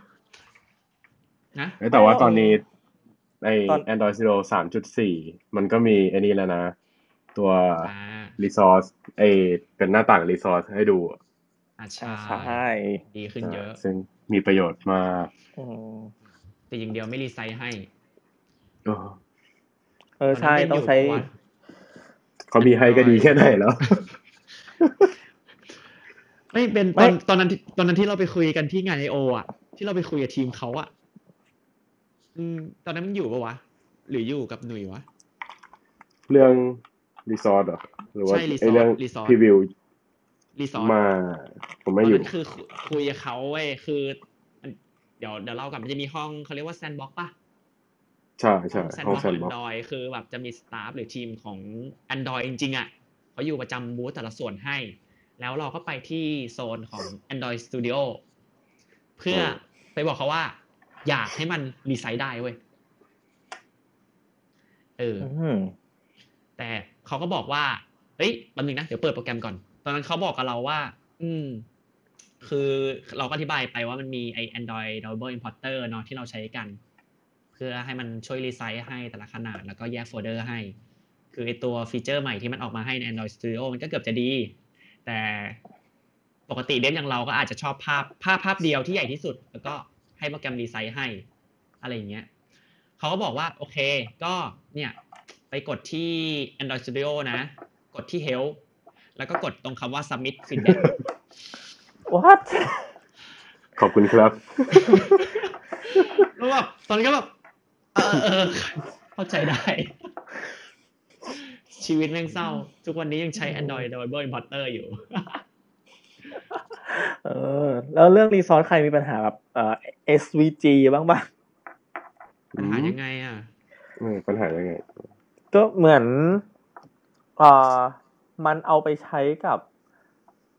C: เอ้ยแต่ว่าตอนนี้ไอ
B: ตอน
C: Android Zero สามจุดสี่มันก็มีไอ้นี่แล้วนะ ตัว
A: อ่า
C: resource เอยเป็นหน้าต่าง resource ให้ดูอะ
A: อ่า
B: อ่า
A: ใช่
B: ใช่
A: ดีขึ้นเยอะ
C: ซึ่งมีประโยชน์มาก
B: อืม
A: แต่อย่างเดียวไม่รีไซต์ให้
C: เออ
B: เออใช่
A: ตนนั้น
B: ต้องใช้
A: เป็นยู่ปะวะ
C: เขามีให้ก็ดีแค่ไหนแล้ว
A: ไม่เป็น
B: ไม่
A: ตอนตอนนั้นที่ตอนนั้นที่เราไปคุยกันที่งานไอโออะ ที่เราไปคุยกับทีมเขาอะ อืม ตอนนั้นมันอยู่ปะวะ หรืออยู่กับหนุ่ยวะ
C: เรื่อง resource เหรอหรือว่า
A: ใช่ resource
C: ไอเรื่อง
A: resource
C: preview
A: รีสอร์ท
C: มาผม
A: ต
C: ไม่
A: อน
C: อยู่
A: นั้นคือคุคุยกับเขาเว้ยคือมันเดี๋ยวเดี๋ยวเล่ากันมันจะมีห้องเขาเรียกว่าแซนบ็อกป่ะ
C: ใช่ใช่
A: แซน
C: ห้อง
A: บ็อก
C: แซน
A: แอน
C: บ็อก
A: ดรอยคือแบบจะมีสตาฟหรือทีมของ Android จริงๆอะเขาอยู่ประจำบูธแต่ละส่วนให้ แล้วเราก็ไปที่โซนของ Android Studio เพื่อไปบอกเขาว่า อยากให้มันรีไซต์ได้เว้ย เออ
B: อืม
A: แต่เขาก็บอกว่า เฮ้ยแป๊บนึงนะ เดี๋ยวเปิดโปรแกรมก่อน ตอนนั้นเขาบอกกับเราว่า อืม คือเราก็อธิบายไปว่ามันมีไอ Android Double Importer เนาะที่เราใช้กัน เพื่อให้มันช่วย resize ให้แต่ละขนาด แล้วก็แยกโฟลเดอร์ให้ คือไอตัว feature ใหม่ที่มันออกมาให้ใน Android Studio มันก็เกือบจะดี แต่ปกติ dev อย่างเราก็อาจจะชอบภาพภาพภาพเดียวที่ใหญ่ที่สุด แล้วก็ให้โปรแกรม resize ให้ อะไรอย่างเงี้ยเขาก็บอกว่า โอเค ก็เนี่ยไปกดที่ Android Studio นะ กดที่ Help แล้วก็กดตรงคำว่า Submit Feedback
B: what
C: ขอบคุณครับ
A: แล้วแบบตอนนี้ก็แบบเออเออเข้าใจได้ ชีวิตแม่งเศร้า ทุกวันนี้ยังใช้ Android Double Importer อยู่
B: เออ แล้วเรื่องรีซอสใครมีปัญหาแบบเอ่อ SVG บ้างปะ
A: ปัญหายังไงอะ
C: เออปัญหายังไง
B: ก็เหมือนเอ่อมันเอาไปใช้กับ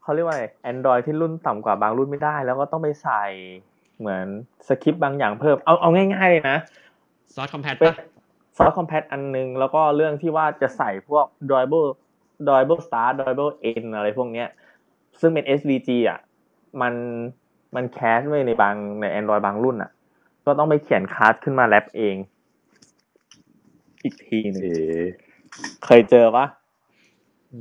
B: เขาเรียกว่าอะไร Android ที่รุ่นต่ำกว่าบางรุ่นไม่ได้ แล้วก็ต้องไปใส่เหมือนสคริปต์บางอย่างเพิ่ม เอาเอาง่ายๆเลยนะ
A: source compat
B: เป็น
A: ปะ
B: source compat อันนึง แล้วก็เรื่องที่ว่าจะใส่พวก drawable drawable start drawable end อะไรพวกเนี้ย ซึ่งเป็น SVG อะ มันมัน crash ไว้ในบางใน Android บางรุ่นอะ ก็ต้องไปเขียนคลาสขึ้นมา wrap เอง อีกทีหนึง
C: เอ๋
B: เคยเจอปะ
A: อื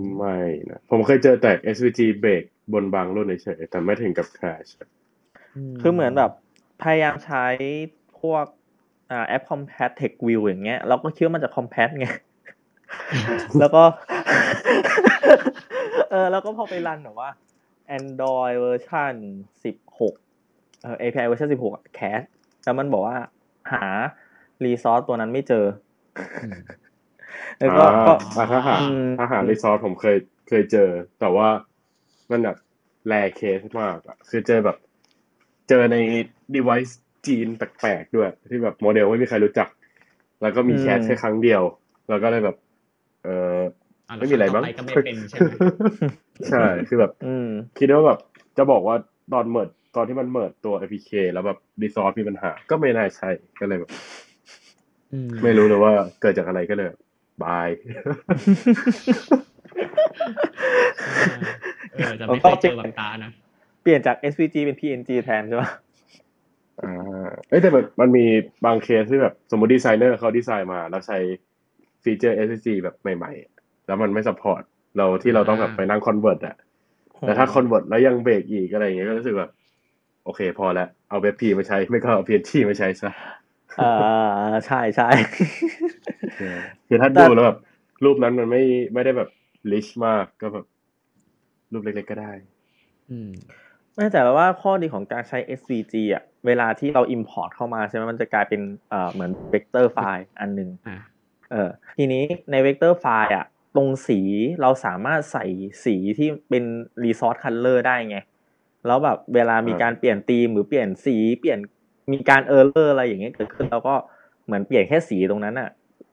A: ม
C: ไม่นะ ผมเคยเจอแต่ SVG เบรกบนบางรุ่นเฉยๆแต่ไม่ถึงกับ crash
B: คือเหมือนแบบพยายามใช้พวกอ่า AppCompat TextView อย่างเงี้ยเราก็คิดว่ามันจะ Compat ไงแล้วก็เออแล้วก็พอไปรันแบบว่า Android เวอร์ชัน16เอ่อ API เวอร์ชัน16อะ crashแล้วมันบอกว่าหา resource ตัวนั้นไม่เจอแล้วก็
C: อ่า
B: ก็
C: อ่าถ้าหา
B: อืม
C: ถ้าหา resource ผมเคยเคยเจอ แต่ว่ามันแบบ rare case มากอะคือเจอแบบ เจอใน device จีนแปลกๆด้วย ที่แบบโมเดลไม่มีใครรู้จัก แล้วก็มี crash แค่ครั้งเดียว แล้วก็เลยแบบ เออ
A: อะ
C: ไม่มีอะไรมั้ง
A: แล้วครั้งต่อไปก็ไม่เป็นใช่ไหม
C: ใช่คือแบบ
B: อืม
C: คิดว่าแบบจะบอกว่าตอนเมิดตอนที่มันเมิดตัว APK แล้วแบบ resource มีปัญหา ก็ไม่น่าใช่ก็เลยแบบ
A: อืม
C: ไม่รู้เลยว่าเกิดจากอะไรก็เลยบาย
A: เออแต่ไม่เคยเจอแบบตานะ
B: เปลี่ยนจาก SVG เป็น PNG แทนใช่ปะ
C: อ่าเอ้ยแต่แบบมันมีบางเคสที่แบบสมมติดีไซเนอร์เขาดีไซน์มา แล้วใช้ฟีเจอร์ SSG แบบใหม่ๆ แล้วมันไม่ support เราที่เราต้องแบบไปนั่ง convert อะแต่ถ้า convert แล้วยังเบรกอีกอะไรอย่างเงี้ยก็รู้สึกแบบโอเคพอแล้วเอา WebP มาใช้ไม่ก็เอา PNG มาใช้ซะ
B: อ่าใช่ใช่
C: คือถ้า
B: แต่
C: ดูแล้วแบบรูปนั้นมันไม่ไม่ได้แบบ rich มากก็แบบรูปเล็กๆก็ได้
A: อืม
B: ไม่แต่ว่าข้อดีของการใช้ SVG อะเวลาที่เรา import เข้ามาใช่ไหมมันจะกลายเป็นเอ่อเหมือน vector file อันหนึ่ง
A: อะ
B: เออทีนี้ใน vector file อะตรงสีเราสามารถใส่สีที่เป็น resource color ได้ไง แล้วแบบเวลามีการเปลี่ยนธีมหรือเปลี่ยนสีเปลี่ยนมีการ error อะไรอย่างเงี้ยเกิดขึ้นเราก็เหมือนเปลี่ยนแค่สีตรงนั้นอะ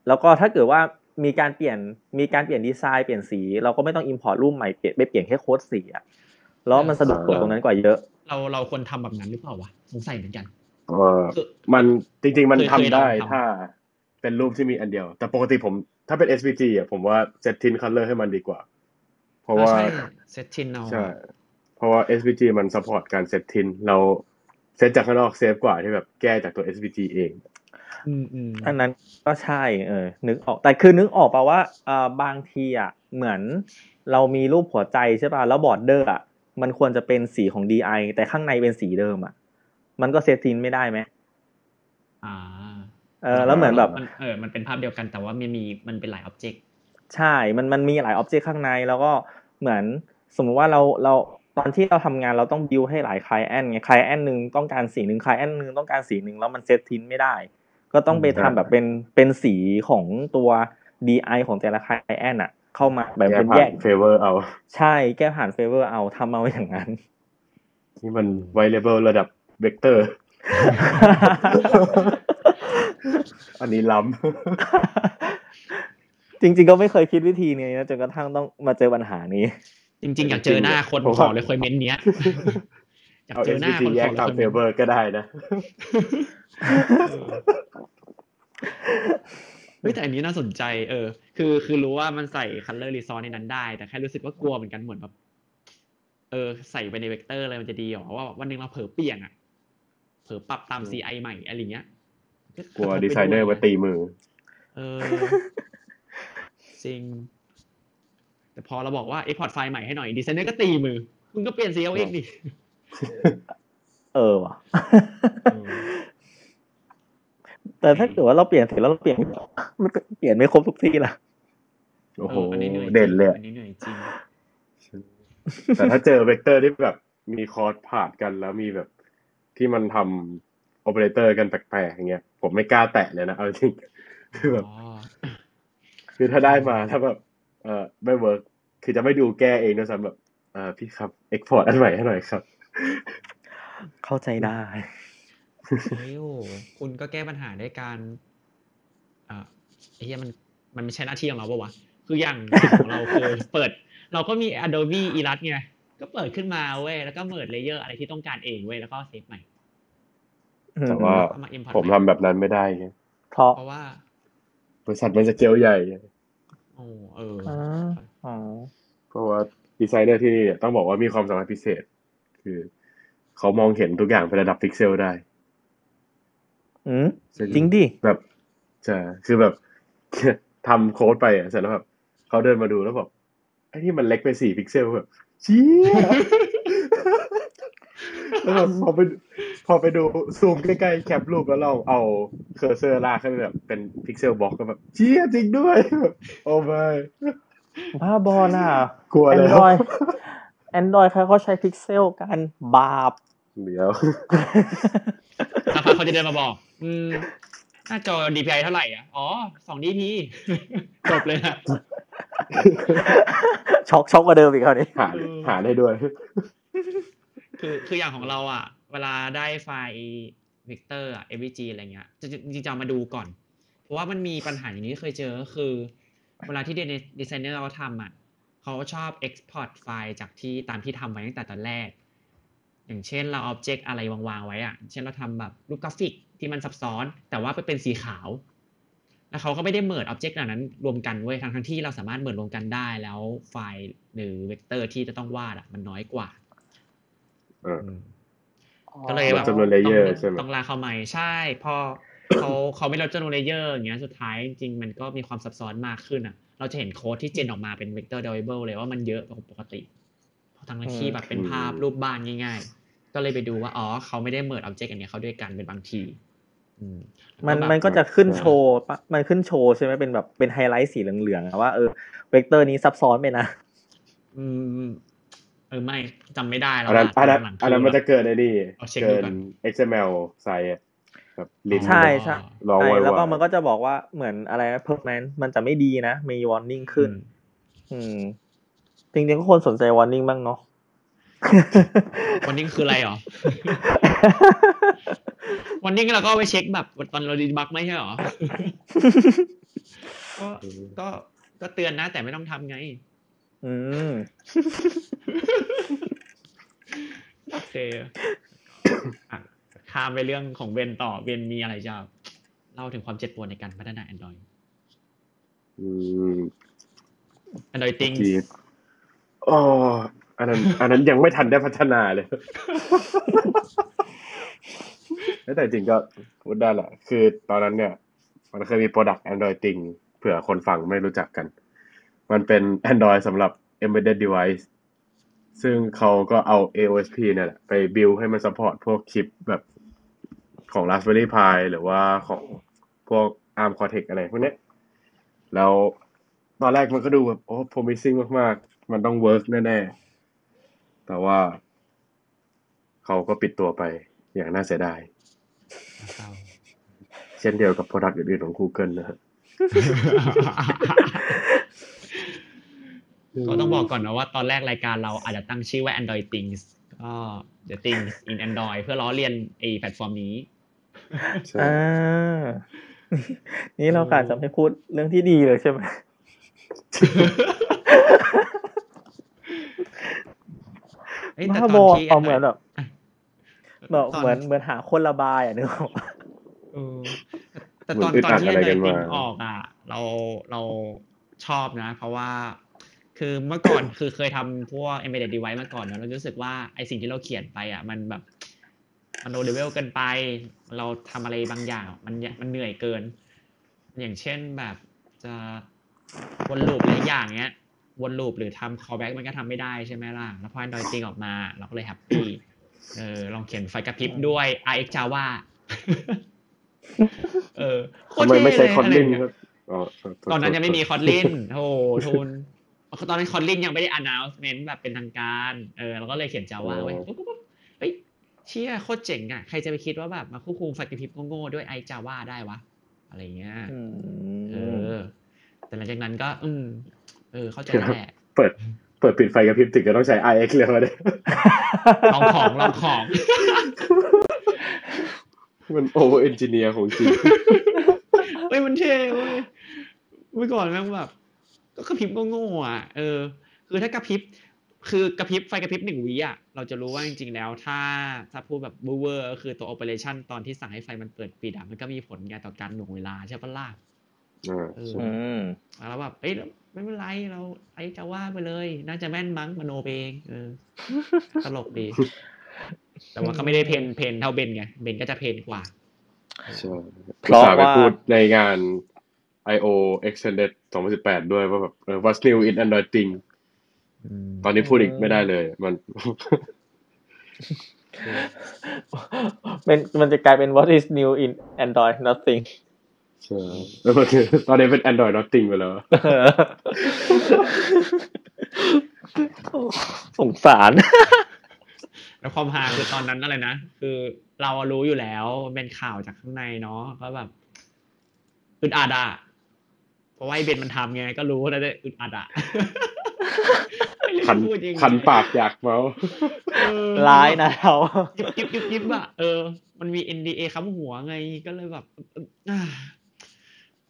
B: แล้วก็ถ้าเกิดว่ามีการเปลี่ยนมีการเปลี่ยนดีไซน์เปลี่ยนสี เราก็ไม่ต้อง import รูปใหม่เปลี่ยนไปเปลี่ยนแค่โค้ดสีอะ แล้วมันสะดวกกว่าตรงนั้นกว่าเยอะ
A: เราเราควรทำแบบนั้นหรือเปล่าวะสงสัยเหมือนกัน
C: เออ
A: คือ
C: มันจริง ๆ มัน
A: เคย
C: ทำ
A: เคยลอง
C: ได้
A: ทำ
C: ถ้าเป็นรูปที่มีอันเดียว แต่ปกติผมถ้าเป็น SVG อะผมว่า set tint color ให้มันดีกว่า เพราะว่า
A: ใช่ set tint เอา
C: ใช่เพราะว่า SVG มัน support การ set tint เราเซตจากข้างนอก safe กว่าที่แบบแก้จากตัว SVG เอง
A: อืมอืม
B: อันนั้นก็ใช่เออ นึกออกแต่คือนึกออกป่าว่าเอ่อบางทีอะเหมือนเรามีรูปหัวใจใช่ป่ะแล้ว border อะ มันควรจะเป็นสีของ CI แต่ข้างในเป็นสีเดิมอะ มันก็ set tint ไม่ได้ไหม
A: อ่า
B: เออ แล้วเหมือนแบบ
A: มันเออมันเป็นภาพเดียวกันแต่ว่ามันมีมันเป็นหลาย object
B: ใช่ มันมันมีหลาย object ข้างในแล้วก็เหมือนสมมุติว่าเราเราตอนที่เราทำงานเราต้อง build ให้หลาย client ไง client หนึ่งต้องการสีหนึ่ง client หนึ่งต้องการสีหนึ่งแล้วมัน set tint ไม่ได้ ก็ต้องไปทำแบบเป็นเป็นสีของตัว DI ของแต่ละคลายแอนอะ เข้ามาแบบ
C: แก้
B: เป็น
C: ผ่า
B: แย
C: น
B: ก
C: เฟเวอร์เอา
B: ใช่แก้ผ่านเฟเวอร์เอาทำเอาอย่างนั้น
C: นี่มันไวเลเบิลระดับเวกเตอร์ อันนี้ล้
B: จริง ๆ ก็ไม่เคยคิดวิธีนี้นะจนกระทั่งต้องมาเจอปัญหานี้
A: จริง ๆ อยากเจอหน้าคนขอเลยคอยเมนต์เนี้ยำอยาก
C: เอา
A: เจอหน้า
C: SVG
A: คน
C: แย
A: ข
C: ก
A: อเลย
C: ตาม
A: คอย
C: เฟ
A: เมน
C: เวอ
A: ต์
C: ร์ก็ได้นะ
A: เฮ้ยแต่อันนี้น่าสนใจเออ คือคือรู้ว่ามันใส่ color resource ในนั้นได้ แต่แค่รู้สึกว่ากลัวเหมือนกันเหมือนแบบเออใส่ไปในเวกเตอร์อะไรมันจะดีหรอว่าวันหนึ่งเราเผลอเปลี่ยนอะเผลอปรับตาม CI ใหม่อะไรเงี้ย
C: กลัวดีไซเนอร์มาตีมือ
A: เออจริง แต่พอเราบอกว่า export ไฟล์ใหม่ให้หน่อยดีไซเนอร์ก็ตีมือมึงก็เปลี่ยน CI เองดิ
B: เออว่ะ แต่ถ้าเกิดว่าเราเปลี่ยนเสร็จแล้วเราเปลี่ยนไม่ครบมันก็เปลี่ยนไม่ครบทุกที่ล่ะ
C: โอ้โห
A: เอออันนี้เหนื่อยจริง
C: เด่นเลยอะ
A: อันนี้เหนื่อยจริง
C: แต่ถ้าเจอเวกเตอร์ที่แบบมี cross ผ่านกันแล้วมีแบบที่มันทำโอเปอเรเตอร์กันแปลกๆอย่างเงี้ย ผมไม่กล้าแตะเลยนะเอาจริงคือแบบ
A: อ๋อ
C: คือถ้าได้มาถ้าแบบเออไม่ work คือจะไม่ดูแก้เองด้วยซ้ำแบบเออพี่ครับ export อันใหม่ให้หน่อยครับ
B: เข้าใจได้
A: เฮ้ยโอ้คุณก็แก้ปัญหาด้วยการอ่าไอ้เหี้ยมันมันไม่ใช่หน้าที่ของเราปะวะ คืออย่างของเราคือเปิด เราก็มี Adobe Illustrator ไงก็เปิดขึ้นมาเว้ยแล้วก็ merge layer อะไรที่ต้องการเองเว้ยแล้วก็ save ใหม่
C: แต่ว่า
A: เอามา import
C: ผม
A: ให
C: ทำแบบนั้นไม่ได้ไง
B: เพราะ
A: เพราะว่า
C: บริษัทมันสเกลใหญ่ไง
A: โอ้เออ
B: อ๋ออ๋อ
C: เพราะว่าดีไซเนอร์ที่นี่ต้องบอกว่ามีความสามารถพิเศษ คือ เขามองเห็นทุกอย่างเป็นระดับพิกเซลได้
B: อืมจริงดิ
C: แบบใช่คือแบบทำโค้ดไปอะเสร็จแล้วแบบเขาเดินมาดูแล้วบอกไอ้นี่มันเล็กไปสี่พิกเซลแบบเชี้ยแล้วแบบพอไปพอไปดูซูมใกล้ๆแคปรูปแล้วเราเอา cursor ลากขึ้นไปแบบเป็น pixel box ก็แบบเชี้ยจริงด้วยแบบโอ้ไม่
B: บ้าบอน่ะ
C: กลัวแล้ว
B: Android Android ใครเขาใช้พิกเซลกันบาป
C: เดี๋ยว
A: สักพักเขาจะเดินมาบอก อืมหน้าจอ DPI เท่าไหร่อะ อ๋อสอง DP จบเลยนะ
B: ช็อกช็อกกว่าเดิมอีกคราวนี้
C: หาหาได้ด้วย
A: คือคืออย่างของเราอะ เวลาได้ไฟล์เวกเตอร์อะ SVG อะไรเงี้ยจะจริงๆจะเอามาดูก่อน เพราะว่ามันมีปัญหาอย่างนี้ที่เคยเจอก็คือ เวลาที่ดีไซเนอร์เขาทำอะ เขาชอบ export ไฟล์จากที่ตามที่ทำไว้ตั้งแต่ตอนแรก อย่างเช่นเรา object อะไรวางๆไว้อะเช่นเราทำแบบรูปกราฟิกที่มันซับซ้อน แต่ว่าไปเป็นสีขาว แล้วเขาก็ไม่ได้ merge object เหล่านั้นรวมกันเว้ยทั้งทั้งๆที่เราสามารถ merge รวมกันได้แล้วไฟล์หรือเวกเตอร์ที่จะต้องวาดอะมันน้อยกว่า
C: เออ
A: ก็เลยแบบ
C: ลดจำนวน layer
A: ต้อง
C: ใช่ไหม
A: ต้องลากเข้าใหม่ใช่พอเขาเขาไม่ลดจำนวน layer อย่างเงี้ยสุดท้ายจริงๆมันก็มีความซับซ้อนมากขึ้นอะ เราจะเห็นโค้ดที่ gen ออกมาเป็น vector drawable เลยว่ามันเยอะกว่าปกติ เพราะทั้งที่แบบเป็นภาพรูปบ้านง่ายๆ ก็เลยไปดูว่า อ๋อ เขาไม่ได้ merge object อันเนี้ยเขาด้วยกันเป็นบางทีอืม
B: มัน
A: แล้วแบบ
B: มันก็จะขึ้นโชว์ปะมันขึ้นโชว์ใช่ไหมเป็นแบบเป็นไฮไลท์สีเหลืองๆอะว่าเออเวกเตอร์นี้ซับซ้อนไปนะ
A: อืม เออไม่จำไม่ได้แล้ว
C: อันนั้น
A: อะ
C: อันนั้น
A: หลังๆ
C: อันนั้นมันจะเกิดในนี่
A: เอาเช็คดู
C: เกิน
A: ก่อน
C: XML ไซส์อะแบบลิน
B: ใช่ใช่
C: รอ
B: ใช่
C: ไว้
B: แล้วก็
C: ว่า
B: มันก็จะบอกว่าเหมือนอะไรนะ performance มันจะไม่ดีนะ มี warning ขึ้น อืมจริงๆก็ควรสนใจ warning บ้างเนาะ
A: วันนี้คืออะไรหรอ วันนี้เราก็เอาไปเช็คแบบตอนเราดีบักไม่ใช่หรอ ก็ก็ก็เตือนนะ แต่ไม่ต้องทำไง
B: อืม
A: โอเคอะข้ามไปเรื่องของเบนต่อเบนมีอะไรจะเล่าถึงความเจ็บปวดในการพัฒนา Android
C: อืม
A: Android Things
C: จีอ๋ออั นนั้น อันนั้นยังไม่ทันได้พัฒนาเลยแต่จริงก็พูดได้แหละ คือตอนนั้นเนี่ย มันเคยมีโปรดักต์ Android ติงเผื่อคนฟังไม่รู้จักกัน มันเป็น Android สำหรับ embedded device ซึ่งเขาก็เอา AOSP เนี่ยแหละไป build ให้มัน support พวกชิปแบบของ Raspberry Pi หรือว่าของพวก ARM Cortex อะไรพวกเนี้ยแล้วตอนแรกมันก็ดูแบบโอ้ promising มากๆ มันต้อง work แน่ๆ แต่ว่าเขาก็ปิดตัวไปอย่างน่าเสียดาย เช่นเดียวกับ product อื่นๆของ Google นะฮะ
A: ก็ต้องบอกก่อนนะว่าตอนแรกรายการเราอาจจะตั้งชื่อว่า Android Things ก็ The Things in Android เพื่อล้อเลียนไอแพลตฟอร์มนี้
C: ใช่
B: อ่านี่เราการจะไม่พูดเรื่องที่ดีเลยใช่ไหม
A: เอ้ยแต่
B: บ้า
A: ต
B: บ
A: อ
B: อน
A: ที่
B: เอาเหมือนแบบแบบ
A: ตอน
B: เหมือนเหมือนหาคนระบายอะนึกออกปะ
A: เออแต่ตอนตอนที่ Android Things ออกอะ เราเราชอบนะ เพราะว่า คือเมื่อก่อนคือเคยทำพวก embedded device มาก่อนเนอะเรารู้สึกว่าไอสิ่งที่เราเขียนไปอะ มันแบบ มันโลเลเวลเกินไป เราทำอะไรบางอย่าง มันมันเหนื่อยเกิน อย่างเช่นแบบจะวนลูปหลายอย่างเงี้ย วนลูปหรือทำ callback มันก็ทำไม่ได้ใช่ไหมล่ะ แล้วพอ Android จริงออกมา เราก็เลยแฮปปี้เออลองเขียนไฟกระพริบด้วย RX Java เออโคต
C: ทำ
A: ร
C: ไม
A: เท่
C: ไม่ใช้
A: เลย
C: คอนลิน
A: อะไร
C: ค
A: เงี้
C: รั
A: ย
C: บอ๋อโทษโทษ
A: ตอนนั้นยังไม่มี
C: โทษ
A: คอ t ลินโอ้โหทุนตอนนั้นคอ t ลินยังไม่ได้ announcement แบบเป็นทางการ เออเราก็เลยเขียน Java ไว้ปุ๊บปุ๊บปุ๊บเฮ้ยเชี่ยโคตรเจ๋งอะ ใครจะไปคิดว่าแบบมาควบคุมไฟกระพริบโง่ๆด้วยไอ Java ได้วะ อะไรเงี้ย
B: อื
A: เอ
B: ม
A: อแต่หลังจากนั้นก็ อืมเออเข้าใจแหละ
C: เปิด เปิดปิดไฟกระพริบถึงก็ต้องใช้ IX เลยมาเนี่ย
A: ลองของลองของ
C: มัน over-engineer ของจริง
A: เฮ้ยมันเท่เว้ยเมื่อก่อนแม่งแบบก็กระพริบโง่ๆอะเออ คือถ้ากระพริบคือกระพริบไฟกระพริบหนึ่งวิอะเราจะรู้ว่าจริงๆแล้ว ถ้าถ้าพูดแบบเวอร์ๆก็คือตัว operation ตอนที่สั่งให้ไฟมันเปิดปิดอะมันก็มีผลไงต่อการหน่วงเวลาใช่ปะล่ะ
C: อ่า
A: เออ
C: ใช่
B: อืม
A: แล้วแบบเอ้ย ไม่เป็นไรเราไอ้จะว่าไปเลย น่าจะแม่นมั้งมโนไปเองเออตลกดี แต่ว่าก็ไม่ได้ pain pain เท่าเบนไงเบนก็จะ painกว่า
C: ใช่
B: เพราะ
C: อุตส่ห์ไป
B: ว่า
C: พูดในงาน I/O Extended 2018 ด้วยว่าแบบเออ What's new in Android Thing ตอนนี้พูดอีกไม่ได้เลย มัน
B: เป็นมันจะกลายเป็น what is new in Android nothing
C: ตอนนี้เป็น Android Nothing ไปแล้ว
B: สงสาร
A: แล้วความฮาคือตอนนั้นอะไรนะ คือเรารู้อยู่แล้วมันเป็นข่าวจากข้างในเนาะก็แบบอึดอัดอะเพราะว่าไอ้เบนมันทำไงก็รู้แล้วจะอึดอัดอะไม่รู้
C: คัน
A: จะพูดยังไง
C: คันปากอยากเมาส์
A: เออ
B: ร้ายนะเรา
A: ยิบยิบยิบยิบอะเออ มันมี NDA ค้ำหัวไงก็เลยแบบ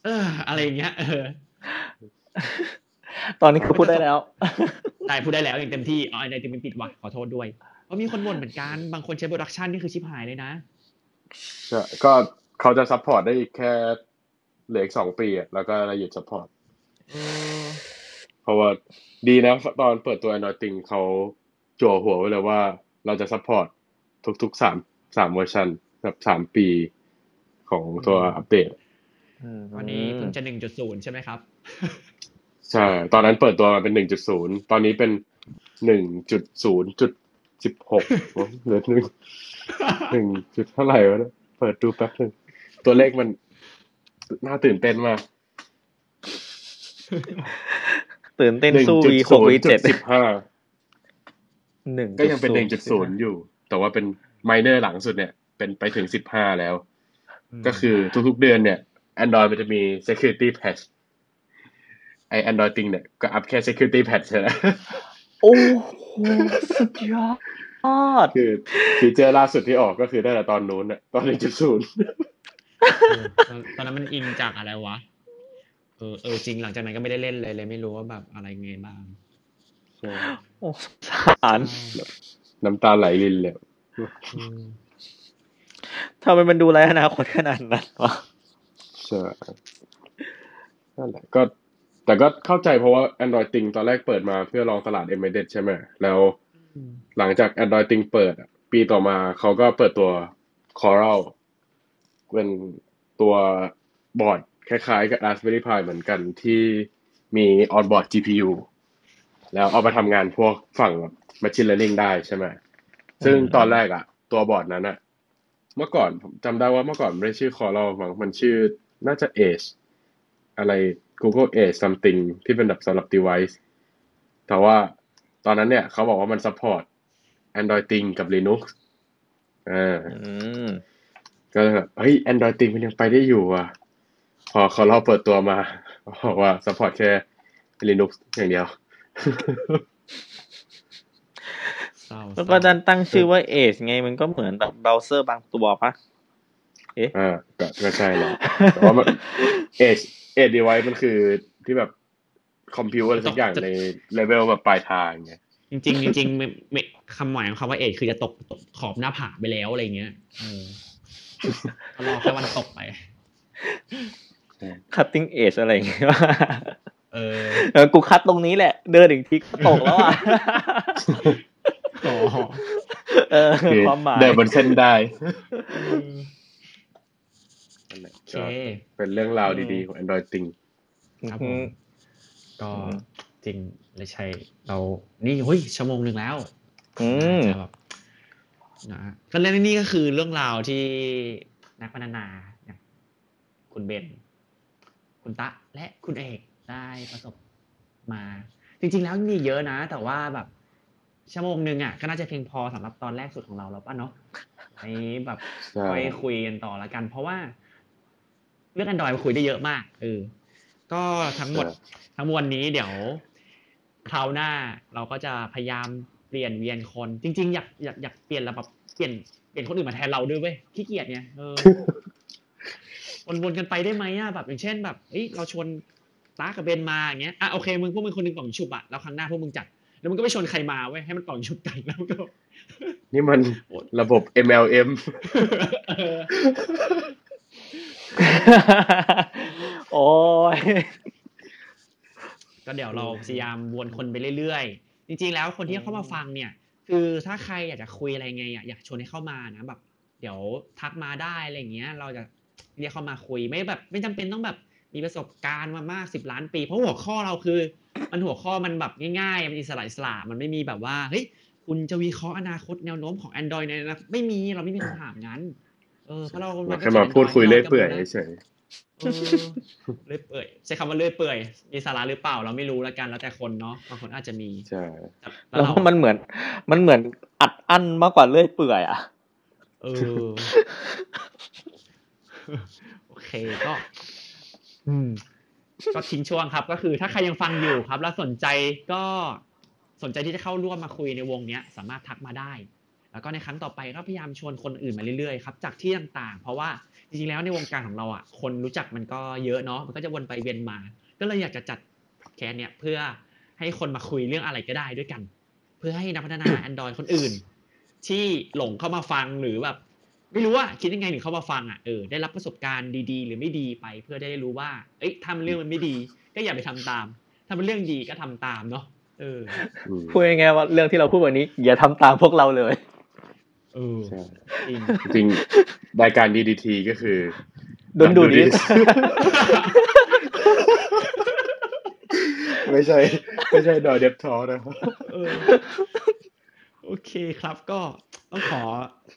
A: เออเออ อะไรอย่างเงี้ย เออ
B: ตอนนี้คือพูดได้แล้ว
A: ได้พูดได้แล้วอย่างเต็มที่อ๋อไอ้เต็มเป็นปิดว่ะขอโทษด้วยเพราะมีคนบ่นเหมือนกันบางคนใช้โปรดักชันนี่คือชิบหายเลยนะ
C: ใช่ก็เขาจะ support ได้อีกแค่เหลืออีกสองปีอะแล้วก็หยุด support
A: เออ
C: เพราะว่าดีนะ ตอนเปิดตัว Android Thing เขาจั่วหัวไว้เลยว่า เราจะ support ทุกๆสามสามเวอร์ชันแบบสามปีของตัวอัปเดต
A: วันนี้เพิ่งจะหนึ่งจุดศูนย์ใช่ไหมครับ
C: ใช่ตอนนั้นเปิดตัวมาเป็นหนึ่งจุดศูนย์ตอนนี้เป็นหนึ่งจุดศูนย์จุดสิบหกเหลือหนึ่งหนึ่งจุดเท่าไหร่วะเนี่ยเปิดดูแป๊บหนึ่งตัวเลขมันน่าตื่นเต้นมาก
B: ตื่นเต้น
C: หนึ่ง
B: สู้
C: จุด
B: วีห
C: ศู
B: ก
C: น
B: วี
C: ย์จุ
B: เจ็
C: ด
B: ด
C: สิบห้า
B: หนึ่ง
C: ก็ยังเป็นหนึ่งจุดศูนย์อยู่ แต่ว่าเป็นไมเนอร์หลังสุดเนี่ย เป็นไปถึงสิบห้าแล้ว ก็คือทุกๆเดือนเนี่ย Android มันจะมี security patch ไอ Android ติงเนี่ยก็อัพแค่ security patch ใช่ไหม
B: โอ้โหสุดยอด
C: คือฟีเจอร์ล่าสุดที่ออกก็คือได้แต่ตอนนู้นน่ะตอนหนึ่งจุดศูนย์
A: เออตอนนั้นมันอิงจากอะไรวะ เออเออจริงหลังจากนั้นก็ไม่ได้เล่นเลยเลยไม่รู้ว่าแบบอะไรไงบ้าง
B: โอ้สงสาร
C: น้ำตาไหลรินเลย
A: อืม
B: ทำไมมันดูไรอนาคตขนาดนั้นวะ
C: ใช่นั่นแหละก็แต่ก็เข้าใจเพราะว่า Android ติงตอนแรกเปิดมาเพื่อลองตลาด embedded ใช่ไหมแล้วหลังจาก Android ติงเปิดอะปีต่อมาเขาก็เปิดตัว Coral เป็นตัวบอร์ดคล้ายๆ กับ Raspberry Pi เหมือนกันที่มี onboard GPU แล้วเอาไปทำงานพวกฝั่ง machine learning ได้ใช่ไหมซึ่งตอนแรกอะตัวบอร์ดนั้นอะเมื่อก่อนผมจำได้ว่าเมื่อก่อนไม่ได้ชื่อ Coral มั้งมันชื่อ น่าจะ Edge อะไร Google Edge something ที่เป็นแบบสำหรับ device แต่ว่าตอนนั้นเนี่ยเขาบอกว่ามัน support Android Thing กับ Linux อ่า
B: อืม
C: ก็เลยแบบเฮ้ย Android Thing มันยังไปได้อยู่อะ พอเขาเราเปิดตัวมาบอกว่า support แค่ Linux อย่างเดียว
A: เศร้า
B: แล้วก็ดันตั้งชื่อว่า Edge ไงมันก็เหมือนแบบเบราว์เซอร์บางตัวปะ เอ๊ะ
C: อ่าก็ก็ใช่แหละแต่ว่ามัน Edge Edge device มันคือที่แบบคอมพิวอะไรสักอย่างในเลเวลแบบปลายทางไง
A: จริงๆจริงๆไม่ไม่คำหมายของคำว่าเอทคือจะตกตกขอบหน้าผาไปแล้วอะไรเงี้ยเออก็รอแค่วันตกไป
B: cutting edge อะไรอย่างเงี้ย
A: เออ
B: เออกูคัดตรงนี้แหละ เดินอีกทีก็ตกแล้วอะ
A: อ๋อ
B: เออ
C: คือ
B: ความหมาย
C: เดินบนเส้นได้ นั่นแหละ
A: โอเค
C: ก็เป็นเรื่องราวดีๆของ Android Thing
A: ครับผมก็
B: อืม
A: จริงเลยใช่เรานี่เฮ้ยชั่วโมงหนึ่งแล้ว
B: อืม
A: จะแบบนะก็เรื่องนี้ก็คือเรื่องราวที่นักพัฒนาอย่างคุณเบน คุณตะและคุณเอกได้ประสบมา จริง ๆ แล้วมีเยอะนะ แต่ว่าแบบชั่วโมงหนึ่งอะก็น่าจะเพียงพอสำหรับตอนแรกสุดของเราแล้วป่ะเนาะไอ้แบบ
C: ใช่
A: ค่อยคุยกันต่อละกัน เพราะว่า เรื่อง Android มันคุยได้เยอะมากเออก็ทั้งหมดทั้งมวลนี้เดี๋ยวคราวหน้าเราก็จะพยายามเปลี่ยนเวียนคน จริง ๆ อยากอยากอยากเปลี่ยนระบบเปลี่ยนเปลี่ยนคนอื่นมาแทนเราด้วยเว้ยขี้เกียจไงเออวนๆกันไปได้ไหมอะแบบอย่างเช่นแบบเอ้ยเราชวนตากับเบนมาอย่างเงี้ยอะโอเคมึงพวกมึงคนหนึงกล่องชุบอะแล้วครั้งหน้าพวกมึงจัดแล้วมึงก็ไปชวนใครมาเว้ยให้มันกล่องชุบกันแล้วก็
C: นี่มันระบบ MLM
A: เออ
B: โอ้ย
A: ก็เดี๋ยวเราพยายามวนคนไปเรื่อยๆ จริง ๆ แล้วคนที่เข้ามาฟังเนี่ย คือถ้าใครอยากจะคุยอะไรไงอยากชวนให้เข้ามานะแบบ เดี๋ยวทักมาได้อะไรอย่างเงี้ย เราจะเรียกเข้ามาคุยไม่แบบ ไม่จำเป็นต้องแบบมีประสบการณ์มามากสิบล้านปี เพราะหัวข้อเราคือ มันหัวข้อมันแบบง่ายๆ มันอิสระอิสระมันไม่มีแบบว่าเฮ้ยคุณจะวิเคราะห์อนาคตแนวโน้มของ Android ในอนาคตไม่มีเราไม่มีคำถามงั้น เออเพราะเรา
C: เราแค่มาพูดคุยเล่อยเปื่อยเฉย
A: เออเลื่อยเปื่อยใช้คำว่าเลื่อยเปื่อยมีสาระหรือเปล่าเราไม่รู้แล้วกันแล้วแต่คนเนาะบางคนอาจจะมี
C: ใช่
A: แต่
B: แล้ว
A: เรา
B: มันเหมือน มันเหมือนอัดอั้นมากกว่าเลื่อยเปื่อยอะ
A: เออโอเคก็ อืมก็ทิ้งช่วงครับ ก็คือถ้าใครยังฟังอยู่ครับ แล้วสนใจก็สนใจที่จะเข้าร่วมมาคุยในวงเนี้ย สามารถทักมาได้ แล้วก็ในครั้งต่อไปก็พยายามชวนคนอื่นมาเรื่อยๆครับจากที่ต่างๆ เพราะว่าจริงๆแล้วในวงการของเราอะคนรู้จักมันก็เยอะเนาะมันก็จะวนไปเวียนมา ก็เลยอยากจะจัดแคสเนี่ยเพื่อให้คนมาคุยเรื่องอะไรก็ได้ด้วยกัน เพื่อให้นักพัฒนา Android คนอื่น ที่หลงเข้ามาฟังหรือแบบไม่รู้ว่าคิดยังไงถึงเข้ามาฟังอะเออได้รับประสบการณ์ดีๆ หรือไม่ดีไป เพื่อได้รู้ว่า เอ้ยทำเรื่องมันไม่ดี ก็อย่าไปทำตามถ้าเป็นเรื่องดีก็ทำตามเนาะเออ
B: พูดยังไงว่าเรื่องที่เราพูดวันนี้ อย่าทำตามพวกเราเลย
A: เออ
C: ใช่
A: จริง
C: จริงๆรายการ DDT ก็คือ
B: โดนดูดนิด
C: ไม่ใช่ ไม่ใช่ดอยเดฟทอนะครับ
A: เออโอเคครับก็ต้องขอ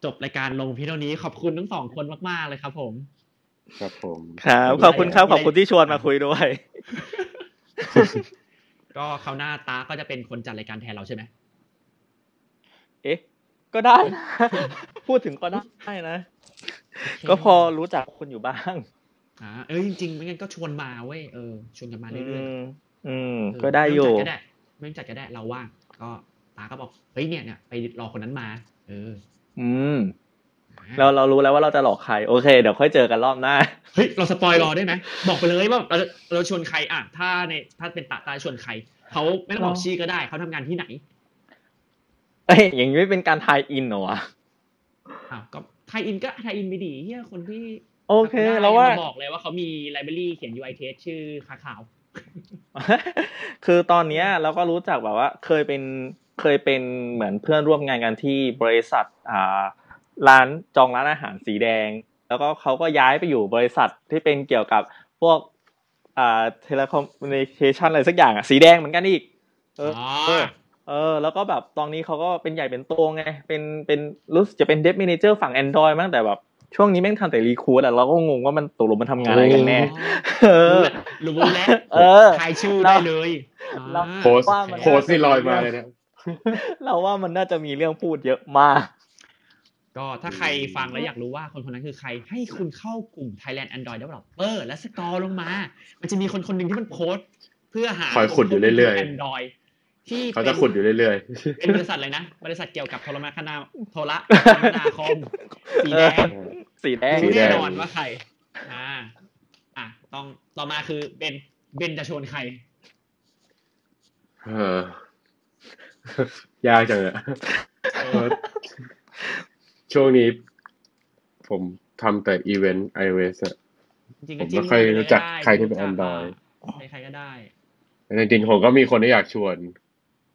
A: จบรายการลงเพียงเท่านี้ขอบคุณทั้งสองคนมาก ๆ เลยครับผม
C: ครับผม
B: ครับขอบคุณครับ ขอบคุณที่ชวนมาคุยด้วย
A: ก็คราวหน้าตาก็จะเป็นคนจัดรายการแทนเราใช่ไหม
B: เอ๊ะ ก็ได้นะพูดถึงก็ได้นะ ก็พอรู้จักคุณอยู่บ้าง
A: อ่าเออจริงๆไม่งั้นก็ชวนมาเว้ยเออชวนกันมาเรื่อย
B: มอืม
A: ๆเออ
B: ก็ได้อยู่
A: ไม่ต้องจัดก็ได้ ไม่ต้องจัดก็ได้เราว่างก็ตาก็บอกเฮ้ยเนี่ยเนี่ยไปรอคนนั้นมา เออ
B: อืมเราเรารู้แล้วว่าเราจะหลอกใครโอเคเดี๋ยวค่อยเจอกันรอบหน้า
A: เฮ้ยเราสปอยรอได้ไหมบอกไปเลยว่าเราเราชวนใครอะถ้าในถ้าเป็นตาตาชวนใครเขาไม่ต้องบอก
B: เรา
A: ชื่อก็ได้เขาทำงานที่ไหน
B: เอ้ยอย่างนี้ไม่เป็นการ tie-in เหรอวะ
A: อ้าวก็ tie-in ก็ tie-in ไปดีเฮียคนที่
B: โอเค
A: ทำได้
B: แล้วว่า
A: บอกเลยว่าเขามี library เขียน UI test ชื่อ Kakao
B: คือตอนเนี้ยเราก็รู้จักแบบว่า เคยเป็นเคยเป็นเหมือนเพื่อนร่วมงานกันที่บริษัทอ่าร้านจองร้านอาหารสีแดง แล้วก็เขาก็ย้ายไปอยู่บริษัทที่เป็นเกี่ยวกับพวกอ่า telecommunication อะไรสักอย่างอะสีแดงเหมือนกันอีก เออ
A: อ๋อ
B: เออเออแล้วก็แบบตอนนี้เขาก็เป็นใหญ่เป็นโตไง เป็นเป็นรู้สึกจะเป็นเดฟ m ม n เจอร์ฝั่ง Android มั้งแต่แบบช่วงนี้แม่งทำแต่รีคูดอะเราก็งงว่ามันตกลงมันทำงานอะไรกันแน่เออ
A: รู้แล้ว
B: เออ
A: ทายชื่อได้เลย
B: เรา
A: อ่า
C: โพสต์
B: ว่ามัน
C: โพสต์นี่ลอยมาเลยนะ
B: เราว่ามันน่าจะมีเรื่องพูดเยอะมาก
A: ก็ถ้าใครฟังแล้วอยากรู้ว่าคนคนนั้นคือใคร ให้คุณเข้ากลุ่ม Thailand Android Developer และสกอร์ลงมา มันจะมีคนคนหนึ่งที่มันโพสต์เพื่อหา
C: คอยขุดอยู่เรื่อยๆ
A: ๆ Android ที่
C: เขาจะขุดอยู่เรื่อย
A: เป็นบริษัทอะไรนะ บริษัทเกี่ยวกับโทรคมนาโทรคมนาคมสีแดง
B: สีแดง
C: สี
A: รู้
C: แด
A: แน่
C: ง
A: นอนว่าใคร อ่า อะต้องต่อมาคือเบนเบนจะชวนใคร
C: ๆเออยากจังอะ
A: เอ
C: เอ
A: อ
C: อช่วงนี้ ผมทำแต่อีเวนต์ iOS อะ
A: จริง
C: ผ
A: ก็
C: ม
A: จิ้
C: ไม่ค่อยรู้จัก
A: ได้
C: ใครที่เป็น
A: รู้จัก
C: Android
A: อะใครๆก็ได้
C: จริงๆผมก็มีคนที่อยากชวน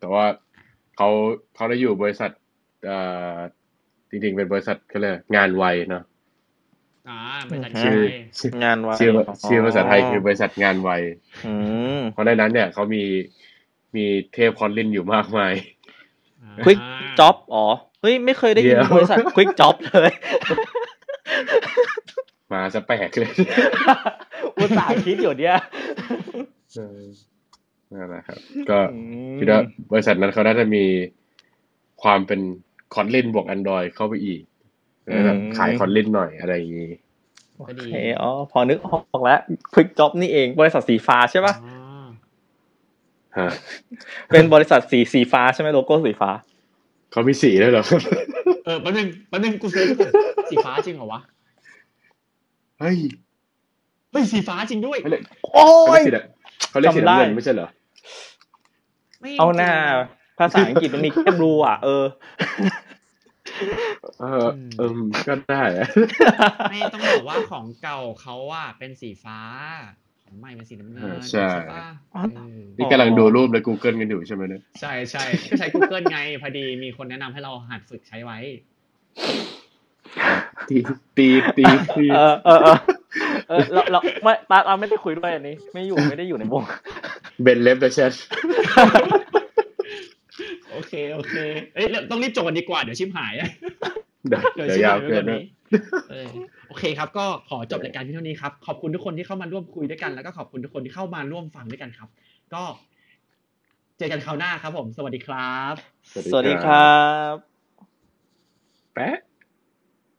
C: แต่ว่าเขาเขาได้อยู่บริษัทเอ่อจริงๆเป็นบริษัทก็เลยกงานไวเนาะ
A: อ่าบริษัท
B: อืม
C: ชื่อ
A: ใหญ่
C: ชื่องา
B: นไว้
C: ชื่อชื่อภาษาไทยคือบริษัทงานไว
B: อืม
C: เพราะในนั้นเนี่ยเขามีมีเทพคอนลินอยู่มากมาย
B: ควิกจ็อบอ๋อเฮ้ยไม่เคยได้ยิน
C: เดี๋ยว
B: บริษัทควิกจ็อบเลย
C: มาจะแปลกเลย
B: อุตส่าห์คิดอยู่เนี่ย
C: เออ นั่นแหละครับ ก็
B: อืม
C: คิดว่าบริษัทนั้นเขาน่าจะมีความเป็นคอนลินบวก Android เข้าไปอีกแล้วแบบขายคอนลินหน่อยอะไรอย่างนี้
B: โอเคอ๋อพอนึกออกแล้วควิกจ็อบนี่เองบริษัทสีฟ้าใช่ปะ
A: อ๋อ
C: ฮะ
B: เป็นบริษัทสีสีฟ้าใช่ไหมโลโก้สีฟ้า
C: เขามีสีด้วยเหรอ
A: เออแป๊บนึงแป๊บนึงกู search ก่อนสีฟ้าจริงเหรอวะ
C: เฮ้ย
A: เฮ้ยสีฟ้าจริงด้วย
C: เขาเรียก
B: โอ้
C: เขา
B: ย
C: เรียกสีอะไรเขาเรียกสีน้ำเงิน
B: จำได้
C: ไม่ใช่เหรอ
A: ไม่
B: เอาหน้า ภาษาอังกฤษมันมีแค่ blue อะ เออ
C: เออเออก็ได้อะ
A: ไม่ต้องบอกว่าของเก่าเขาอะเป็นสีฟ้า ของใหม่เป็นสีน้ำเงิน
C: อ่าใช่
A: ปะ
B: อ๋อ
A: เออ
C: นี่กำลังดูรูปใน Google กันอยู่ใช่ไหมเนี่ย
A: ใช่ใช่ก็ใช้ Google ไง พอดีมีคนแนะนำให้เราหัดฝึกใช้ไว้
C: ตีตีตีตี
B: เออเออเออเออเราเราไม่ตาเราไม่ได้คุยด้วยอันนี้ ไม่อยู่ไม่ได้อยู่ในวง
C: เบนเลฟเดอะแชท
A: โอเคโอเค เอ้ยเราต้องรีบจบกันดีกว่าเดี๋ยวชิมหายอะ
C: เดี๋ยว
A: เดี๋ยว
C: เดี๋ยว
A: ชิม
C: ยา
A: หา
C: วยเกิน
A: ไว้
C: นะ
A: นี้เออโอเคครับ ก็ขอจบรายการเพียงเท่านี้ครับ ขอบคุณทุกคนที่เข้ามาร่วมคุยด้วยกัน แล้วก็ขอบคุณทุกคนที่เข้ามาร่วมฟังด้วยกันครับ ก็ เจอกันคราวหน้าครับผม สวัสดีครับ
B: สวัสดีครับ
C: แปะ